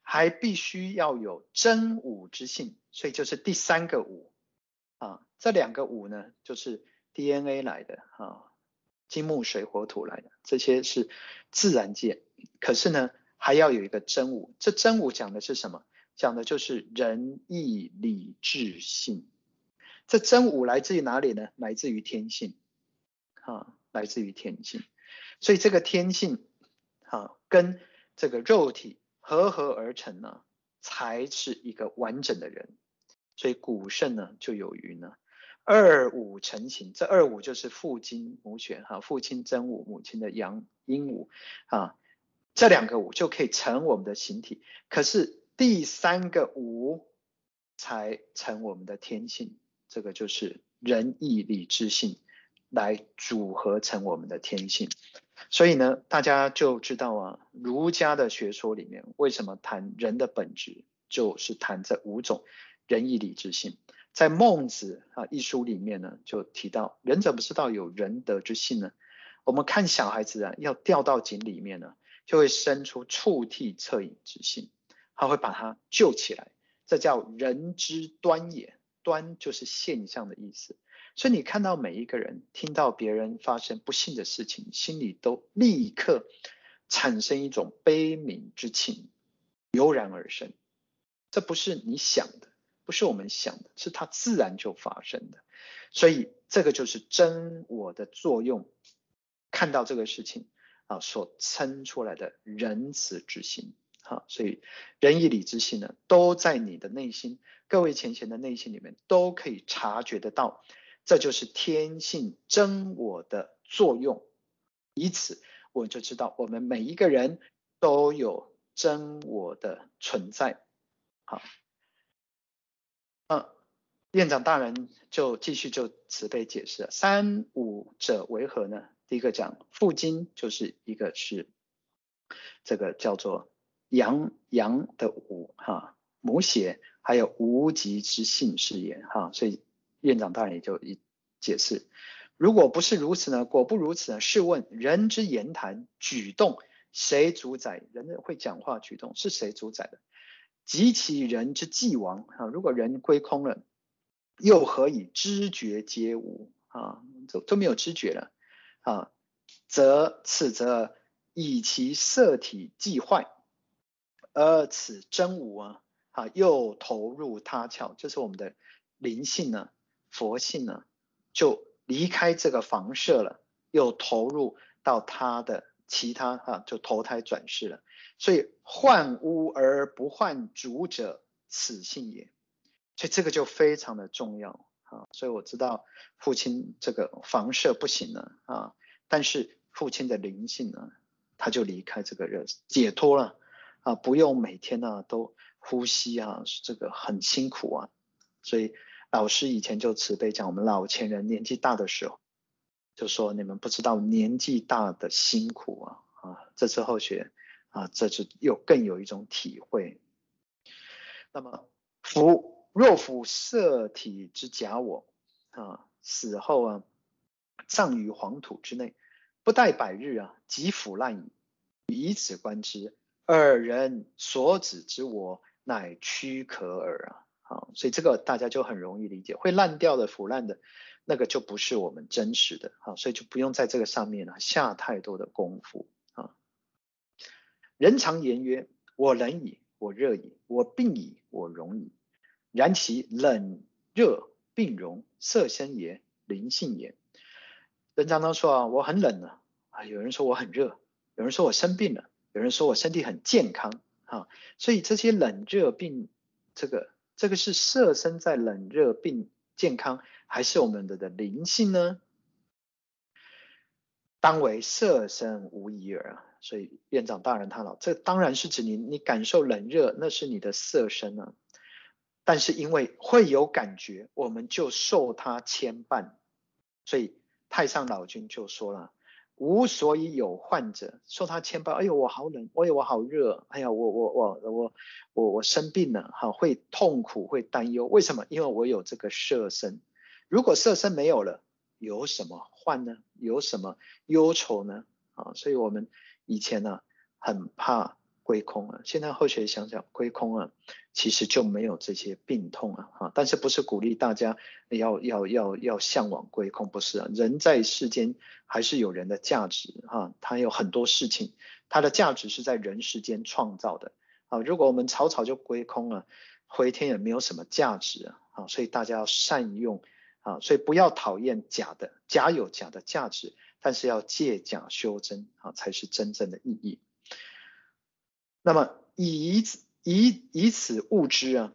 还必须要有真武之性，所以就是第三个武啊。这两个武呢，就是 DNA 来的啊，金木水火土来的，这些是自然界。可是呢，还要有一个真五。这真五讲的是什么？讲的就是仁义礼智信。这真五来自于哪里呢？来自于天性，啊，来自于天性。所以这个天性，啊，跟这个肉体合合而成呢，才是一个完整的人。所以古圣呢就有云呢，二五成形，这二五就是父精母血哈，父亲真武，母亲的阳阴武啊，这两个五就可以成我们的形体。可是第三个五才成我们的天性，这个就是仁义礼智信来组合成我们的天性。所以呢，大家就知道啊，儒家的学说里面为什么谈人的本质，就是谈这五种。仁义礼智信，在孟子啊一书里面呢，就提到仁者不知道有仁德之信呢。我们看小孩子啊，要掉到井里面呢，就会生出�触涕恻隐之心，他会把他救起来，这叫人之端也。端就是现象的意思。所以你看到每一个人听到别人发生不幸的事情，心里都立刻产生一种悲悯之情，油然而生。这不是你想的。不是我们想的，是它自然就发生的，所以这个就是真我的作用。看到这个事情啊，所生出来的仁慈之心，啊，所以仁义礼智信呢，都在你的内心，各位前贤的内心里面都可以察觉得到，这就是天性真我的作用。以此，我就知道我们每一个人都有真我的存在，好。嗯，院长大人就继续就慈悲解释了，三五者为何呢？第一个讲父精就是一个是这个叫做阳阳的武哈，母血还有无极之性是也哈，所以院长大人也就一解释，如果不是如此呢？果不如此呢？试问人之言谈举动谁主宰？人的会讲话举动是谁主宰的？及其人之既亡啊，如果人归空了，又何以知觉皆无啊？都都没有知觉了啊，则此则以其色体既坏，而此真无啊啊又投入他窍，就是我们的灵性呢、佛性呢，就离开这个房舍了，又投入到他的其他啊，就投胎转世了。所以患污而不患主者，此性也。所以这个就非常的重要啊。所以我知道父亲这个房舍不行了啊，但是父亲的灵性呢，他就离开这个热，解脱了啊，不用每天呢都呼吸啊，这个很辛苦啊。所以老师以前就慈悲讲，我们老前人年纪大的时候，就说你们不知道年纪大的辛苦啊啊，这次后学。啊，这就又更有一种体会。那么，夫若夫色体之假我啊，死后啊，葬于黄土之内，不待百日啊，即腐烂矣。以此观之，尔人所指之我，乃躯壳耳啊。好，所以这个大家就很容易理解，会烂掉的、腐烂的，那个就不是我们真实的。好，所以就不用在这个上面呢下太多的功夫。人常言曰：“我冷矣，我热矣，我病矣，我荣矣。”然其冷热病荣，色身也，灵性也。人常常说啊，我很冷了啊，有人说我很热，有人说我生病了，有人说我身体很健康啊。所以这些冷热病，这个这个是色身在冷热病健康，还是我们的的灵性呢？当为色身无疑耳啊。所以院长大人他老，这当然是指你，你感受冷热，那是你的色身啊。但是因为会有感觉，我们就受它牵绊。所以太上老君就说了：吾所以有患者，受他牵绊。哎呦，我好冷，哎呦，我好热，哎呀，我我我我我我生病了，哈，会痛苦，会担忧。为什么？因为我有这个色身。如果色身没有了，有什么患呢？有什么忧愁呢？啊，所以我们。以前呢、啊，很怕归空啊，现在后学想想归空啊，其实就没有这些病痛啊，哈，但是不是鼓励大家要要要要向往归空，不是啊，人在世间还是有人的价值哈，他有很多事情，他的价值是在人世间创造的啊，如果我们草草就归空了，回天也没有什么价值啊，啊，所以大家要善用啊，所以不要讨厌假的，假有假的价值。但是要借假修真啊，才是真正的意义。那么以以以此物之啊，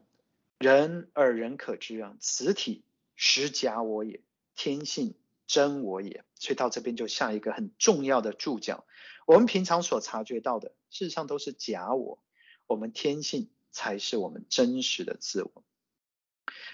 人而人可知啊，此体实假我也，天性真我也。所以到这边就下一个很重要的注脚，我们平常所察觉到的，事实上都是假我，我们天性才是我们真实的自我。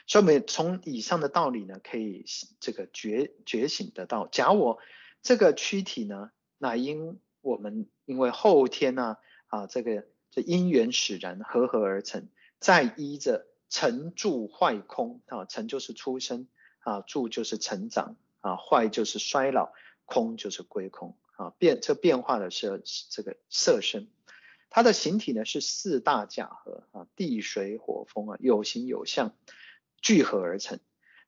所以，我们从以上的道理呢，可以这个觉觉醒得到，假我这个躯体呢，乃因我们因为后天呢啊，这个这因缘使然合合而成，再依着成住坏空啊，成就是出生啊，住就是成长啊，坏就是衰老，空就是归空啊，变这变化的是这个色身，它的形体呢是四大假合啊，地水火风啊，有形有相聚合而成。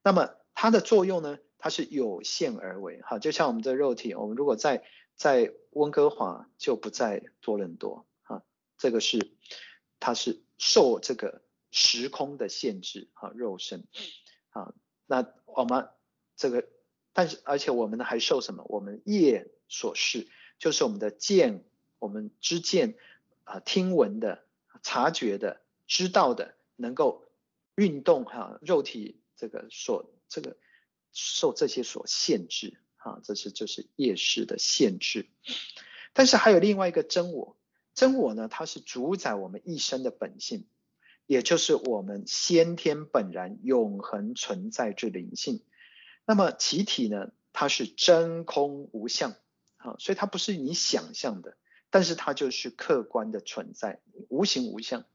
那么它的作用呢，它是有限而为。哈，就像我们的肉体，我们如果在在温哥华就不在多伦多。哈，这个是它是受这个时空的限制哈，肉身。啊，那我们这个，但是而且我们呢还受什么？我们业所示，就是我们的见，我们知见啊，听闻的、察觉的、知道的，能够运动哈，肉体这个所这个受这些所限制。啊，这是就是业识的限制，但是还有另外一个真我，真我呢，它是主宰我们一生的本性，也就是我们先天本然永恒存在之灵性。那么其体呢，它是真空无相，啊，所以它不是你想象的，但是它就是客观的存在，无形无相，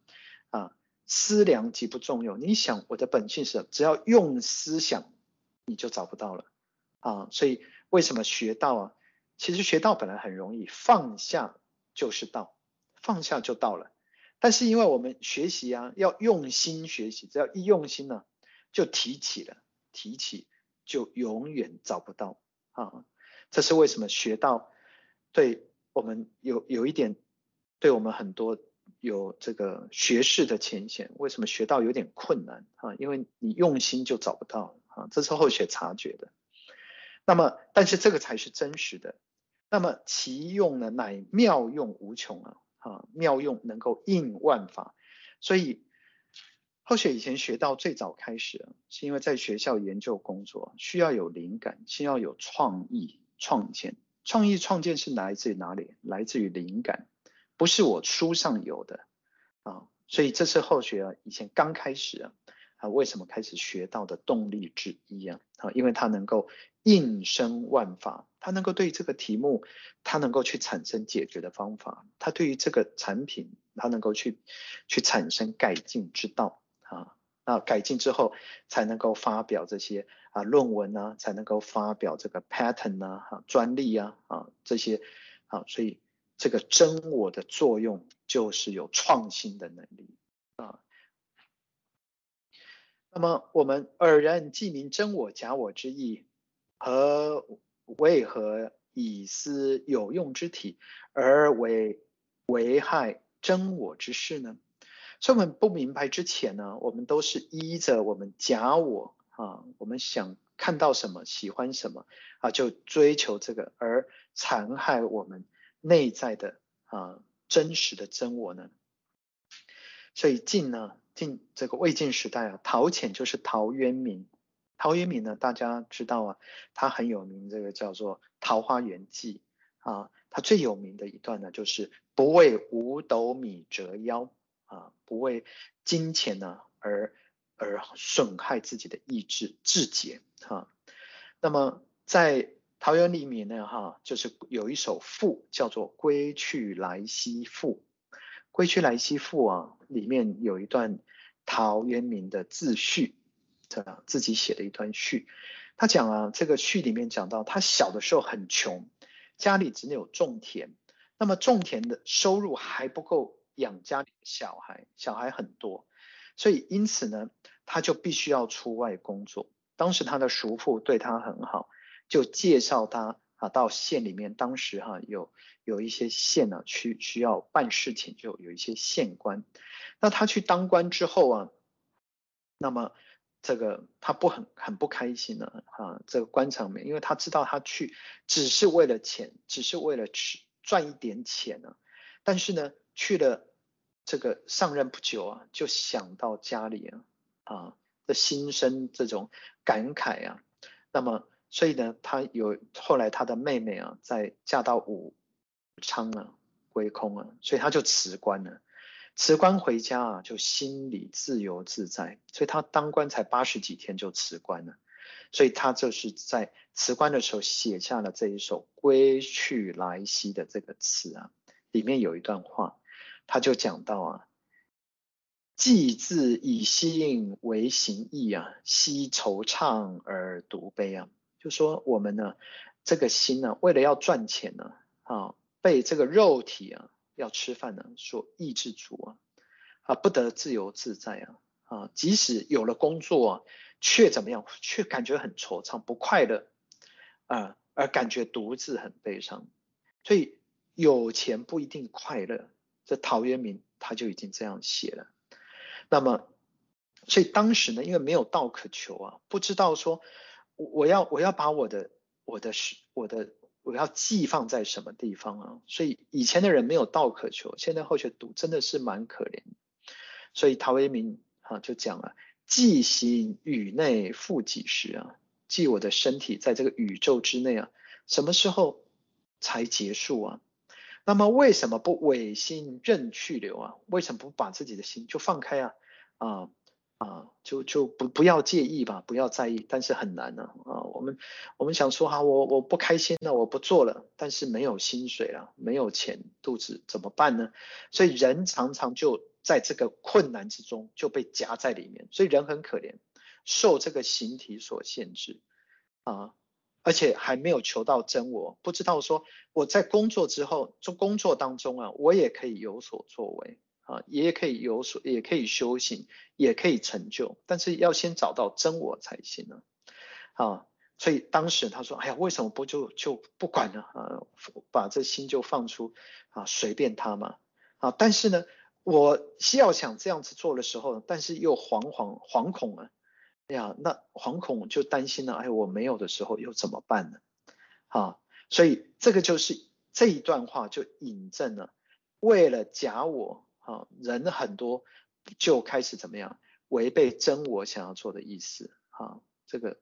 啊，思量即不重用。你想我的本性是，只要用思想，你就找不到了。啊，所以为什么学道啊？其实学道本来很容易，放下就是道，放下就到了。但是因为我们学习啊，要用心学习，只要一用心呢，就提起了，提起就永远找不到啊。这是为什么学道对我们有有一点，对我们很多有这个学识的浅显，为什么学道有点困难啊？因为你用心就找不到了啊，这是后学察觉的。那么，但是这个才是真实的。那么其用呢，乃妙用无穷啊！啊，妙用能够应万法。所以后学以前学到最早开始，是因为在学校研究工作，需要有灵感，需要有创意创建。创意创建是来自于哪里？来自于灵感，不是我书上有的啊。所以这是后学啊，以前刚开始啊。啊，为什么开始学到的动力之一啊？啊，因为它能够应生万法，它能够对这个题目，它能够去产生解决的方法，它对于这个产品，它能够去去产生改进之道啊。那改进之后，才能够发表这些啊论文啊，才能够发表这个 patent 啊、啊专利啊啊这些啊，所以这个真我的作用就是有创新的能力啊。那么我们尔人既明真我假我之意，何为何以思有用之体而为危害真我之事呢？所以我们不明白之前呢，我们都是依着我们假我啊，我们想看到什么，喜欢什么啊，就追求这个，而残害我们内在的啊真实的真我呢？所以静呢？晋这个魏晋时代啊，陶潜就是陶渊明。陶渊明呢，大家知道啊，他很有名，这个叫做《桃花源记》啊。他最有名的一段呢，就是不为五斗米折腰啊，不为金钱呢而而损害自己的意志志节啊。那么在陶渊里面呢，哈，就是有一首赋叫做《归去来兮赋》。归去来兮赋啊，里面有一段陶渊明的自序，这样自己写的一段序。他讲啊，这个序里面讲到，他小的时候很穷，家里只有种田，那么种田的收入还不够养家里的小孩，小孩很多，所以因此呢，他就必须要出外工作。当时他的叔父对他很好，就介绍他。啊，到县里面，当时哈、有有一些县呢，去需要办事情，就有一些县官。那他去当官之后啊，那么这个他不很很不开心呢，啊，这个官场面，因为他知道他去只是为了钱，只是为了去赚一点钱呢。但是呢，去了这个上任不久啊，就想到家里啊啊的心生这种感慨啊。那么，所以呢，他有后来他的妹妹啊，在嫁到武昌啊，归空啊，所以他就辞官了。辞官回家啊，就心里自由自在。所以他当官才八十几天就辞官了。所以他就是在辞官的时候写下了这一首《归去来兮》的这个词啊，里面有一段话，他就讲到啊，既自以心为形役啊，惜惆怅而独悲啊，就说我们呢，这个心呢，为了要赚钱呢，啊，被这个肉体啊要吃饭呢所抑制住啊，啊，不得自由自在啊，啊，即使有了工作啊。却怎么样？却感觉很惆怅、不快乐，啊、而感觉独自很悲伤。所以有钱不一定快乐，这陶渊明他就已经这样写了。那么，所以当时呢，因为没有道可求啊，不知道说我我要我要把我的我的我的我要寄放在什么地方啊？所以以前的人没有道可求，现在后学读真的是蛮可怜。所以陶渊明啊就讲了。寄行宇内复几时啊？寄我的身体在这个宇宙之内啊，什么时候才结束啊？那么为什么不委心任去留啊？为什么不把自己的心就放开啊？啊啊，就就不不要介意吧，不要在意，但是很难呢，啊。我们我们想说哈，我我不开心了，我不做了，但是没有薪水了，没有钱，肚子怎么办呢？所以人常常就。在这个困难之中就被夹在里面，所以人很可怜，受这个形体所限制啊，而且还没有求到真我，不知道说我在工作之后，做工作当中啊，我也可以有所作为啊，也可以有所，也可以修行，也可以成就，但是要先找到真我才行呢啊，所以当时他说，哎呀，为什么不就就不管了啊，把这心就放出啊，随便他嘛啊，但是呢。我需要想这样子做的时候，但是又惶惶惶恐啊，哎呀，那惶恐就担心了，哎，我没有的时候又怎么办呢？啊，所以这个就是这一段话就引证了，为了假我啊，人很多就开始怎么样违背真我想要做的意思啊，这个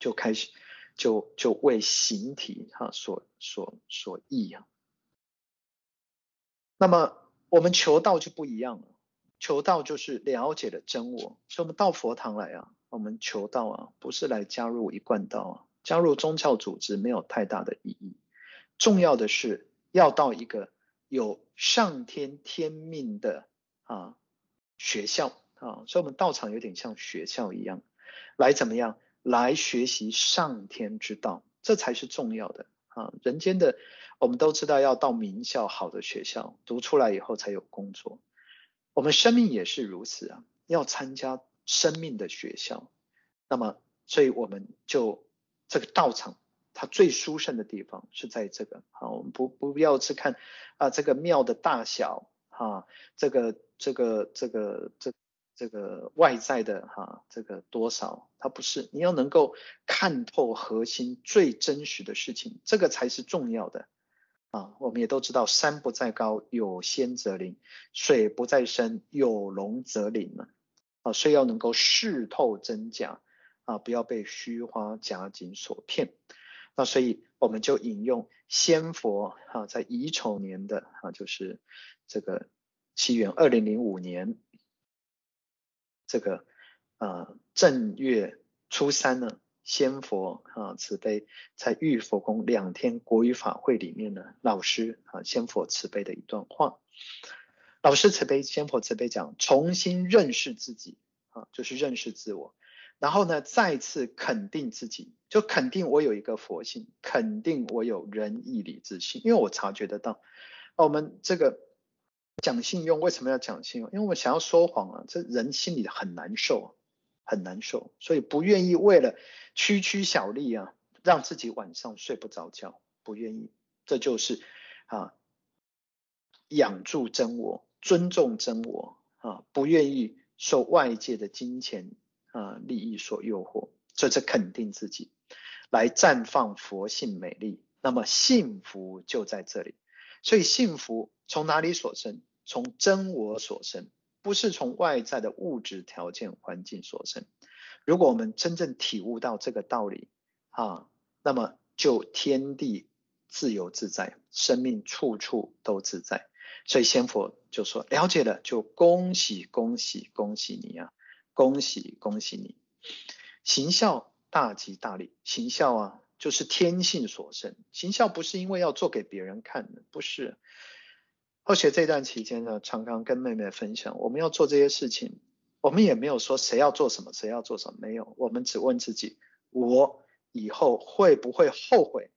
就开始就就为形体哈所所所役啊，那么。我们求道就不一样了，求道就是了解了真我，所以我们到佛堂来啊，我们求道啊，不是来加入一贯道啊，加入宗教组织没有太大的意义，重要的是要到一个有上天天命的啊学校啊，所以我们道场有点像学校一样，来怎么样？来学习上天之道，这才是重要的啊，人间的。我们都知道要到名校好的学校读出来以后才有工作，我们生命也是如此啊，要参加生命的学校。那么，所以我们就这个道场，它最殊胜的地方是在这个啊，我们不不要去看啊这个庙的大小啊，这个这个这个这这个外在的哈这个多少，它不是，你要能够看透核心最真实的事情，这个才是重要的。啊，我们也都知道，山不在高，有仙则灵；水不在深，有龙则灵嘛。啊，所以要能够识透真假，啊，不要被虚花假景所骗。那所以我们就引用仙佛啊，在乙丑年的啊，就是这个西元二零零五年，这个啊正月初三呢。仙佛啊，慈悲，在玉佛宫两天国语法会里面呢，老师啊，仙佛慈悲的一段话。老师慈悲，仙佛慈悲讲，重新认识自己啊，就是认识自我。然后呢，再次肯定自己，就肯定我有一个佛性，肯定我有仁义礼智信，因为我察觉得到，我们这个讲信用为什么要讲信用？因为我想要说谎啊，这人心里很难受。很难受，所以不愿意为了区区小利啊，让自己晚上睡不着觉，不愿意，这就是啊，养住真我，尊重真我啊，不愿意受外界的金钱啊利益所诱惑，这是肯定自己，来绽放佛性美丽，那么幸福就在这里，所以幸福从哪里所生？从真我所生，不是从外在的物质条件环境所生。如果我们真正体悟到这个道理啊，那么就天地自由自在，生命处处都自在。所以仙佛就说：了解了，就恭喜恭喜恭喜你啊！恭喜恭喜你！行孝大吉大利，行孝啊，就是天性所生。行孝不是因为要做给别人看的，不是。后学这段期间呢，常常跟妹妹分享，我们要做这些事情，我们也没有说谁要做什么，谁要做什么，没有，我们只问自己：我以后会不会后悔？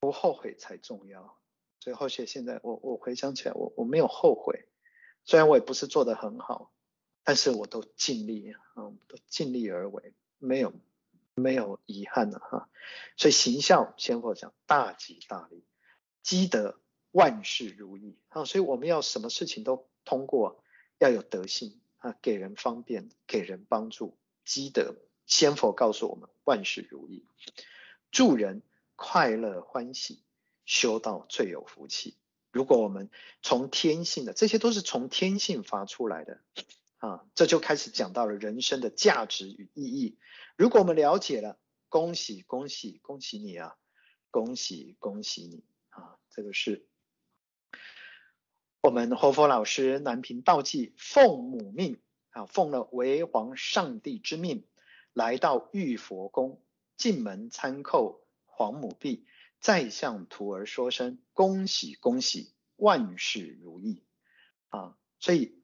不后悔才重要。所以后学现在我我回想起来，我我没有后悔，虽然我也不是做得很好，但是我都尽力啊，都尽力而为，没有没有遗憾了哈。所以行孝，先佛讲大吉大利，积德万事如意啊。所以我们要什么事情都通过，要有德性啊，给人方便，给人帮助，积德。先佛告诉我们万事如意，助人快乐欢喜。修道最有福气。如果我们从天性的，这些都是从天性发出来的啊，这就开始讲到了人生的价值与意义。如果我们了解了，恭喜恭喜恭喜你啊，恭喜恭喜你，这个是我们活佛老师南屏道济奉母命啊，奉了为皇上帝之命，来到玉佛宫，进门参叩皇母壁。再向徒儿说声恭喜恭喜，万事如意啊！所以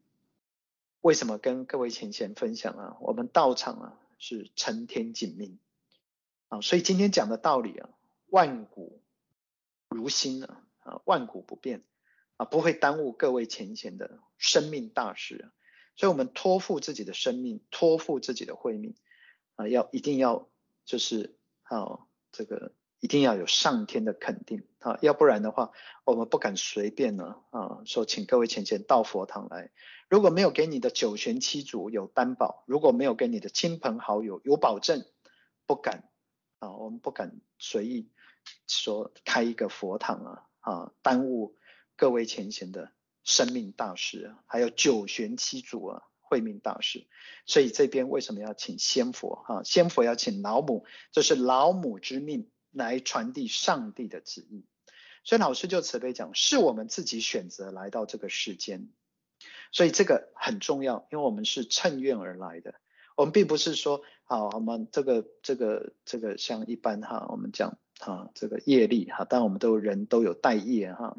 为什么跟各位前贤分享啊？我们道场啊是承天紧命啊，所以今天讲的道理啊，万古如新啊，啊万古不变啊，不会耽误各位前贤的生命大事。所以我们托付自己的生命，托付自己的慧命啊，要一定要就是啊这个。一定要有上天的肯定啊，要不然的话，我们不敢随便呢啊，说请各位前贤到佛堂来，如果没有给你的九玄七祖有担保，如果没有给你的亲朋好友有保证，不敢啊，我们不敢随意说开一个佛堂啊啊，耽误各位前贤的生命大事，还有九玄七祖啊慧命大事，所以这边为什么要请仙佛啊？仙佛要请老母，这是老母之命。来传递上帝的旨意，所以老师就慈悲讲，是我们自己选择来到这个世间，所以这个很重要，因为我们是乘愿而来的，我们并不是说，好，我们这个这个这个像一般哈，我们讲啊这个业力哈，当然我们都人都有带业哈，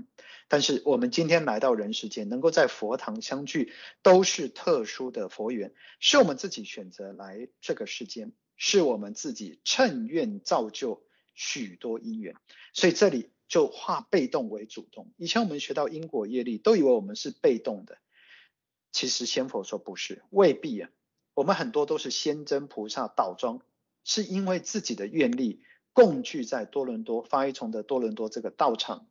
但是我们今天来到人世间，能够在佛堂相聚，都是特殊的佛缘，是我们自己选择来这个世间，是我们自己趁愿造就。许多因缘，所以这里就化被动为主动。以前我们学到因果业力，都以为我们是被动的，其实先佛说不是，未必啊。我们很多都是仙真菩萨倒装，是因为自己的愿力共聚在多伦多发一重的多伦多这个道场，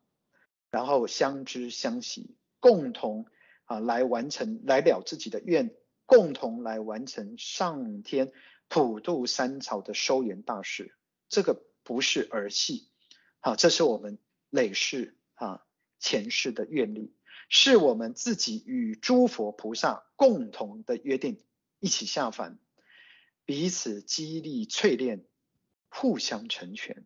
然后相知相惜，共同啊来完成来了自己的愿，共同来完成上天普渡三朝的收圆大事，这个。不是儿戏，好，这是我们累世啊前世的愿力，是我们自己与诸佛菩萨共同的约定，一起下凡，彼此激励淬炼，互相成全。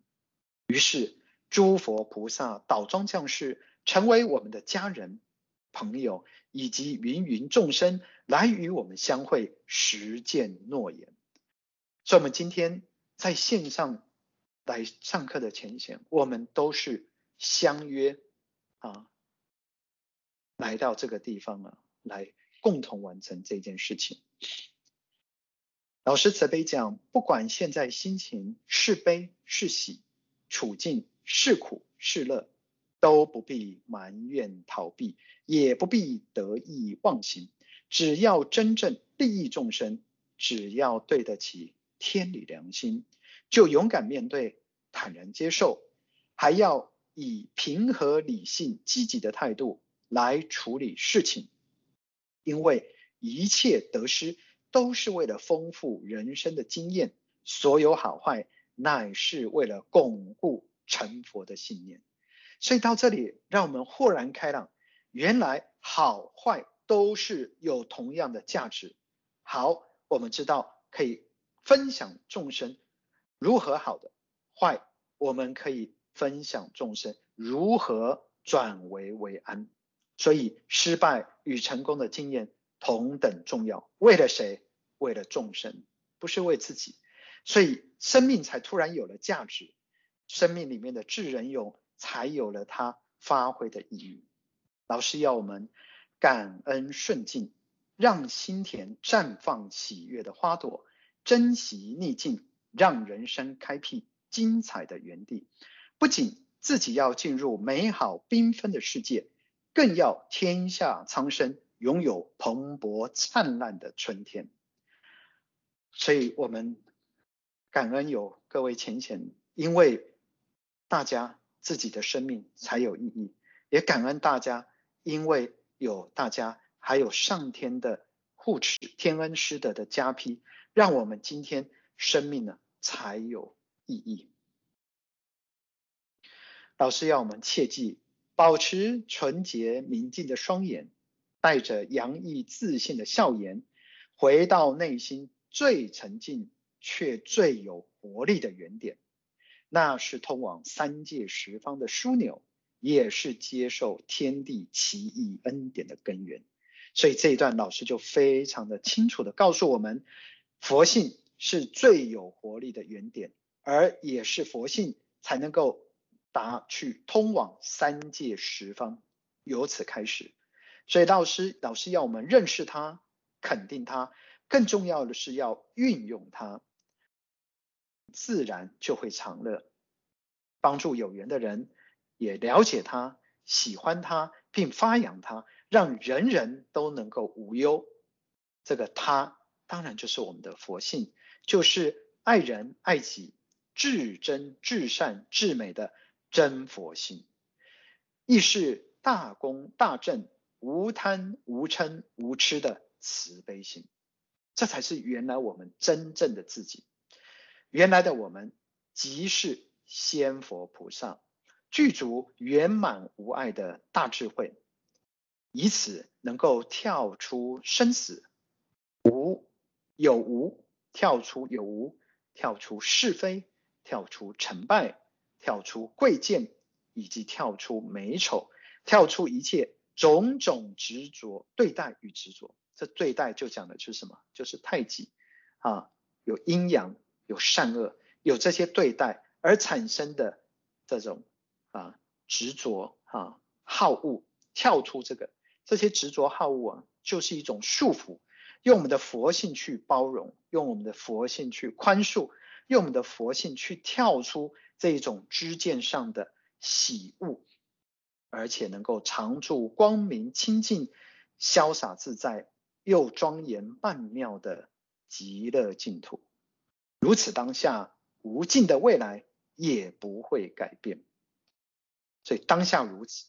于是诸佛菩萨倒庄降世，成为我们的家人、朋友，以及芸芸众生来与我们相会，实践诺言。所以，我们今天在线上。来上课的前贤，我们都是相约啊，来到这个地方啊，来共同完成这件事情。老师慈悲讲，不管现在心情是悲是喜，处境是苦是乐，都不必埋怨逃避，也不必得意忘形，只要真正利益众生，只要对得起天理良心。就勇敢面对，坦然接受，还要以平和理性、积极的态度来处理事情，因为一切得失都是为了丰富人生的经验，所有好坏乃是为了巩固成佛的信念。所以到这里，让我们豁然开朗，原来好坏都是有同样的价值。好，我们知道可以分享众生如何好的，坏我们可以分享众生如何转危为安。所以失败与成功的经验同等重要。为了谁？为了众生，不是为自己。所以生命才突然有了价值，生命里面的智人勇才有了它发挥的意义。老师要我们感恩顺境，让心田绽放喜悦的花朵，珍惜逆境，让人生开辟精彩的园地。不仅自己要进入美好缤纷的世界，更要天下苍生拥有蓬勃灿烂的春天。所以，我们。感恩有各位前贤，因为大家自己的生命才有意义；也感恩大家，因为有大家，还有上天的护持、天恩师德的加被，让我们今天生命呢才有意义。老师要我们切记，保持纯洁明净的双眼，带着洋溢自信的笑颜，回到内心最沉静。却最有活力的原点，那是通往三界十方的枢纽，也是接受天地奇异恩典的根源。所以这一段老师就非常的清楚的告诉我们，佛性是最有活力的原点，而也是佛性才能够达去通往三界十方。由此开始，所以老师老师要我们认识它，肯定它，更重要的是要运用它。自然就会长乐，帮助有缘的人也了解他、喜欢他，并发扬他，让人人都能够无忧。这个他当然就是我们的佛性，就是爱人爱己、至真至善至美的真佛性，亦是大功大正、无贪无嗔无痴的慈悲心。这才是原来我们真正的自己。原来的我们即是仙佛菩萨，具足圆满无碍的大智慧，以此能够跳出生死无有无，跳出有无，跳出是非，跳出成败，跳出贵贱，以及跳出美丑，跳出一切种种执着对待与执着。这对待就讲的是什么？就是太极啊，有阴阳。有善恶，有这些对待而产生的这种啊执着啊好恶，跳出这个这些执着好恶啊，就是一种束缚。用我们的佛性去包容，用我们的佛性去宽恕，用我们的佛性去跳出这一种知见上的喜恶，而且能够常住光明清净、潇洒自在又庄严曼妙的极乐净土。如此当下无尽的未来也不会改变，所以当下如此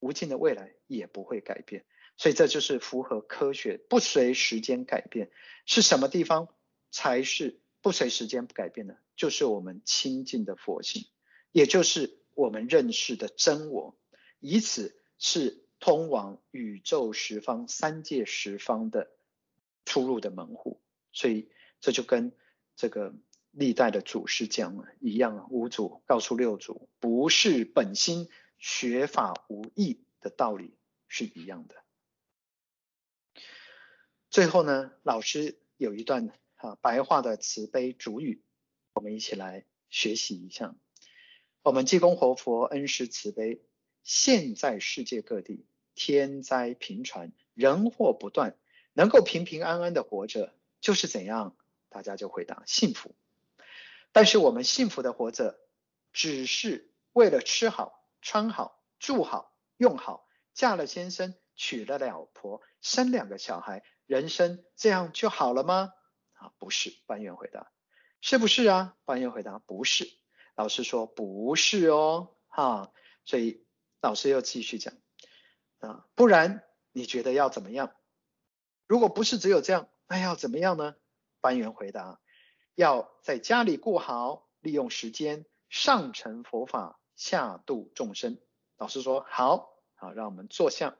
无尽的未来也不会改变，所以这就是符合科学，不随时间改变。是什么地方才是不随时间改变呢？就是我们清净的佛性，也就是我们认识的真我，以此是通往宇宙十方、三界十方的出入的门户。所以这就跟。这个历代的祖师讲了一样，五祖告诉六祖，不是本心，学法无益的道理是一样的。最后呢，老师有一段啊白话的慈悲主语，我们一起来学习一下。我们济公活佛恩师慈悲，现在世界各地天灾频传，人祸不断，能够平平安安的活着，就是怎样？大家就回答幸福，但是我们幸福的活着，只是为了吃好、穿好、住好、用好，嫁了先生，娶了老婆，生两个小孩，人生这样就好了吗？啊，不是。班员回答，是不是啊？班员回答，不是。老师说不是哦，哈，所以老师又继续讲啊，不然你觉得要怎么样？如果不是只有这样，那要怎么样呢？班员回答：要在家里过好，利用时间上承佛法，下度众生。老师说好，好，让我们坐下。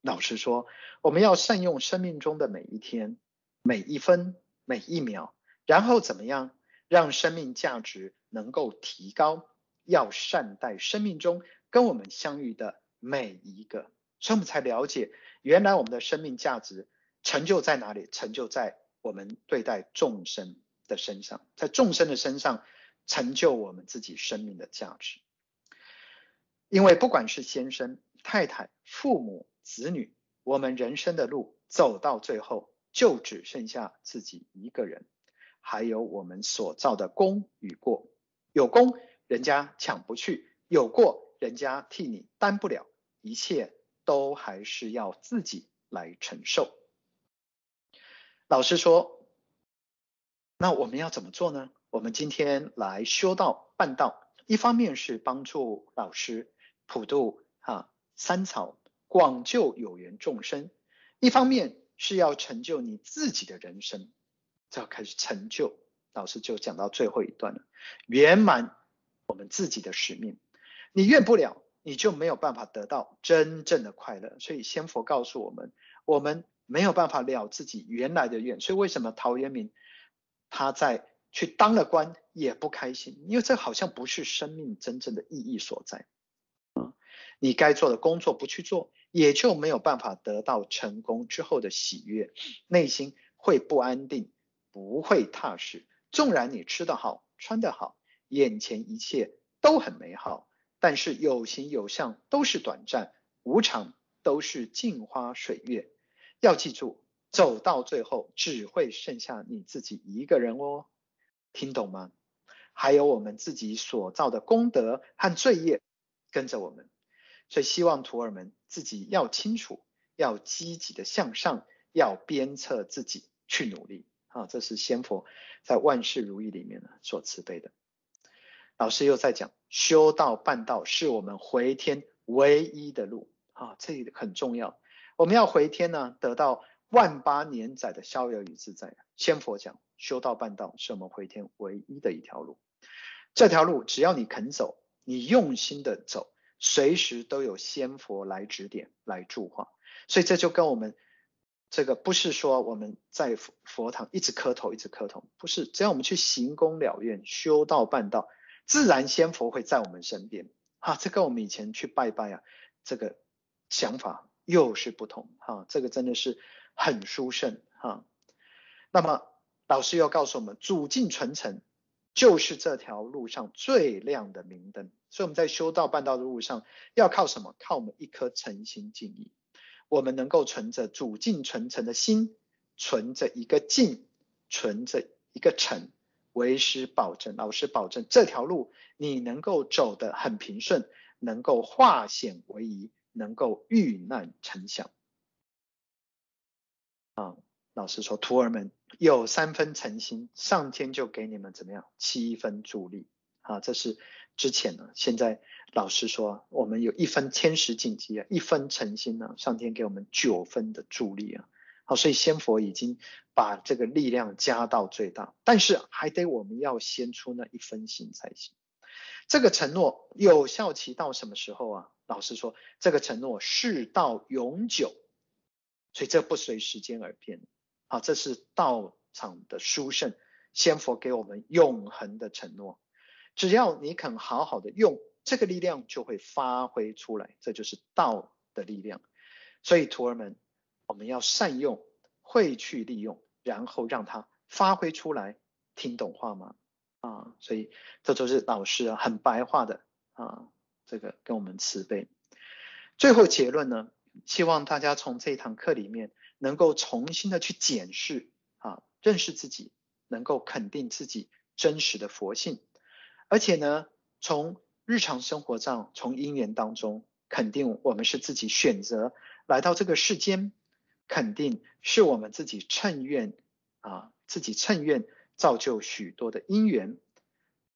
老师说，我们要善用生命中的每一天、每一分、每一秒，然后怎么样让生命价值能够提高？要善待生命中跟我们相遇的每一个，所以我们才了解，原来我们的生命价值成就在哪里？成就在我们对待众生的身上，在众生的身上成就我们自己生命的价值。因为不管是先生、太太、父母、子女，我们人生的路走到最后，就只剩下自己一个人，还有我们所造的功与过。有功，人家抢不去；有过，人家替你担不了。一切都还是要自己来承受。老师说，那我们要怎么做呢？我们今天来修道办道，一方面是帮助老师。普度啊，三草，广救有缘众生。一方面是要成就你自己的人生，就要开始成就。老师就讲到最后一段了，圆满我们自己的使命。你愿不了，你就没有办法得到真正的快乐。所以仙佛告诉我们，我们没有办法了自己原来的愿。所以为什么陶渊明他在去当了官也不开心？因为这好像不是生命真正的意义所在。你该做的工作不去做，也就没有办法得到成功之后的喜悦，内心会不安定，不会踏实。纵然你吃得好，穿得好，眼前一切都很美好，但是有形有相都是短暂无常，都是镜花水月。要记住，走到最后只会剩下你自己一个人哦，听懂吗？还有我们自己所造的功德和罪业跟着我们。所以希望徒儿们自己要清楚，要积极的向上，要鞭策自己去努力啊！这是仙佛在万事如意里面呢所慈悲的。老师又在讲，修道办道是我们回天唯一的路啊，这个很重要。我们要回天呢，得到万八年载的逍遥与自在。仙佛讲，修道办道是我们回天唯一的一条路。这条路只要你肯走，你用心的走。随时都有仙佛来指点、来助化，所以这就跟我们这个不是说我们在佛堂一直磕头、一直磕头，不是。只要我们去行功了愿、修道办道，自然仙佛会在我们身边。哈、啊，这跟我们以前去拜拜啊，这个想法又是不同。哈、啊，这个真的是很殊胜。哈、那么老师又告诉我们，煮净纯诚就是这条路上最亮的明灯。所以我们在修道办道的路上，要靠什么？靠我们一颗诚心敬意。我们能够存着煮净纯诚的心，存着一个净，存着一个诚，为师保证，老师保证这条路你能够走得很平顺，能够化险为夷，能够遇难成祥。啊，老师说，徒儿们有三分诚心，上天就给你们怎么样？七分助力。啊，这是。之前呢，现在老师说，我们有一分天时紧急啊，一分诚心呢，上天给我们九分的助力啊。好，所以仙佛已经把这个力量加到最大，但是还得我们要先出那一分心才行。这个承诺有效期到什么时候啊？老师说，这个承诺是到永久，所以这不随时间而变。好，这是道场的殊胜，仙佛给我们永恒的承诺。只要你肯好好的用这个力量，就会发挥出来，这就是道的力量。所以徒儿们，我们要善用，会去利用，然后让它发挥出来。听懂话吗？啊，所以这就是老师，很白话的啊，这个跟我们慈悲。最后结论呢，希望大家从这一堂课里面能够重新的去检视啊，认识自己，能够肯定自己真实的佛性。而且呢，从日常生活上，从因缘当中，肯定我们是自己选择来到这个世间，肯定是我们自己趁愿啊，自己趁愿造就许多的因缘。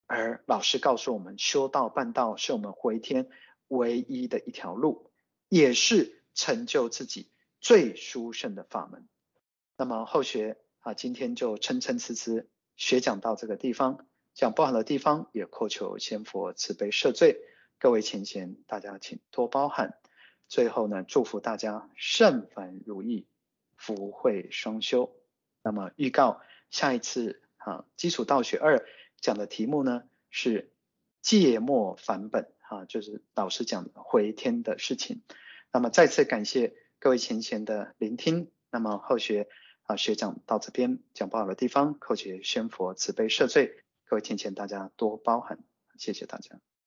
而老师告诉我们，修道办道是我们回天唯一的一条路，也是成就自己最殊胜的法门。那么后学啊，今天就参参差差学讲到这个地方。讲不好的地方，也叩求仙佛慈悲赦罪，各位前贤，大家请多包涵。最后呢，祝福大家圣凡如意，福慧双修。那么预告下一次啊，基础道学二讲的题目呢是芥末返本啊，就是老师讲的回天的事情。那么再次感谢各位前贤的聆听。那么后学啊学长到这边讲不好的地方，叩谢宣佛慈悲赦罪。各位前贤，大家多包涵，谢谢大家。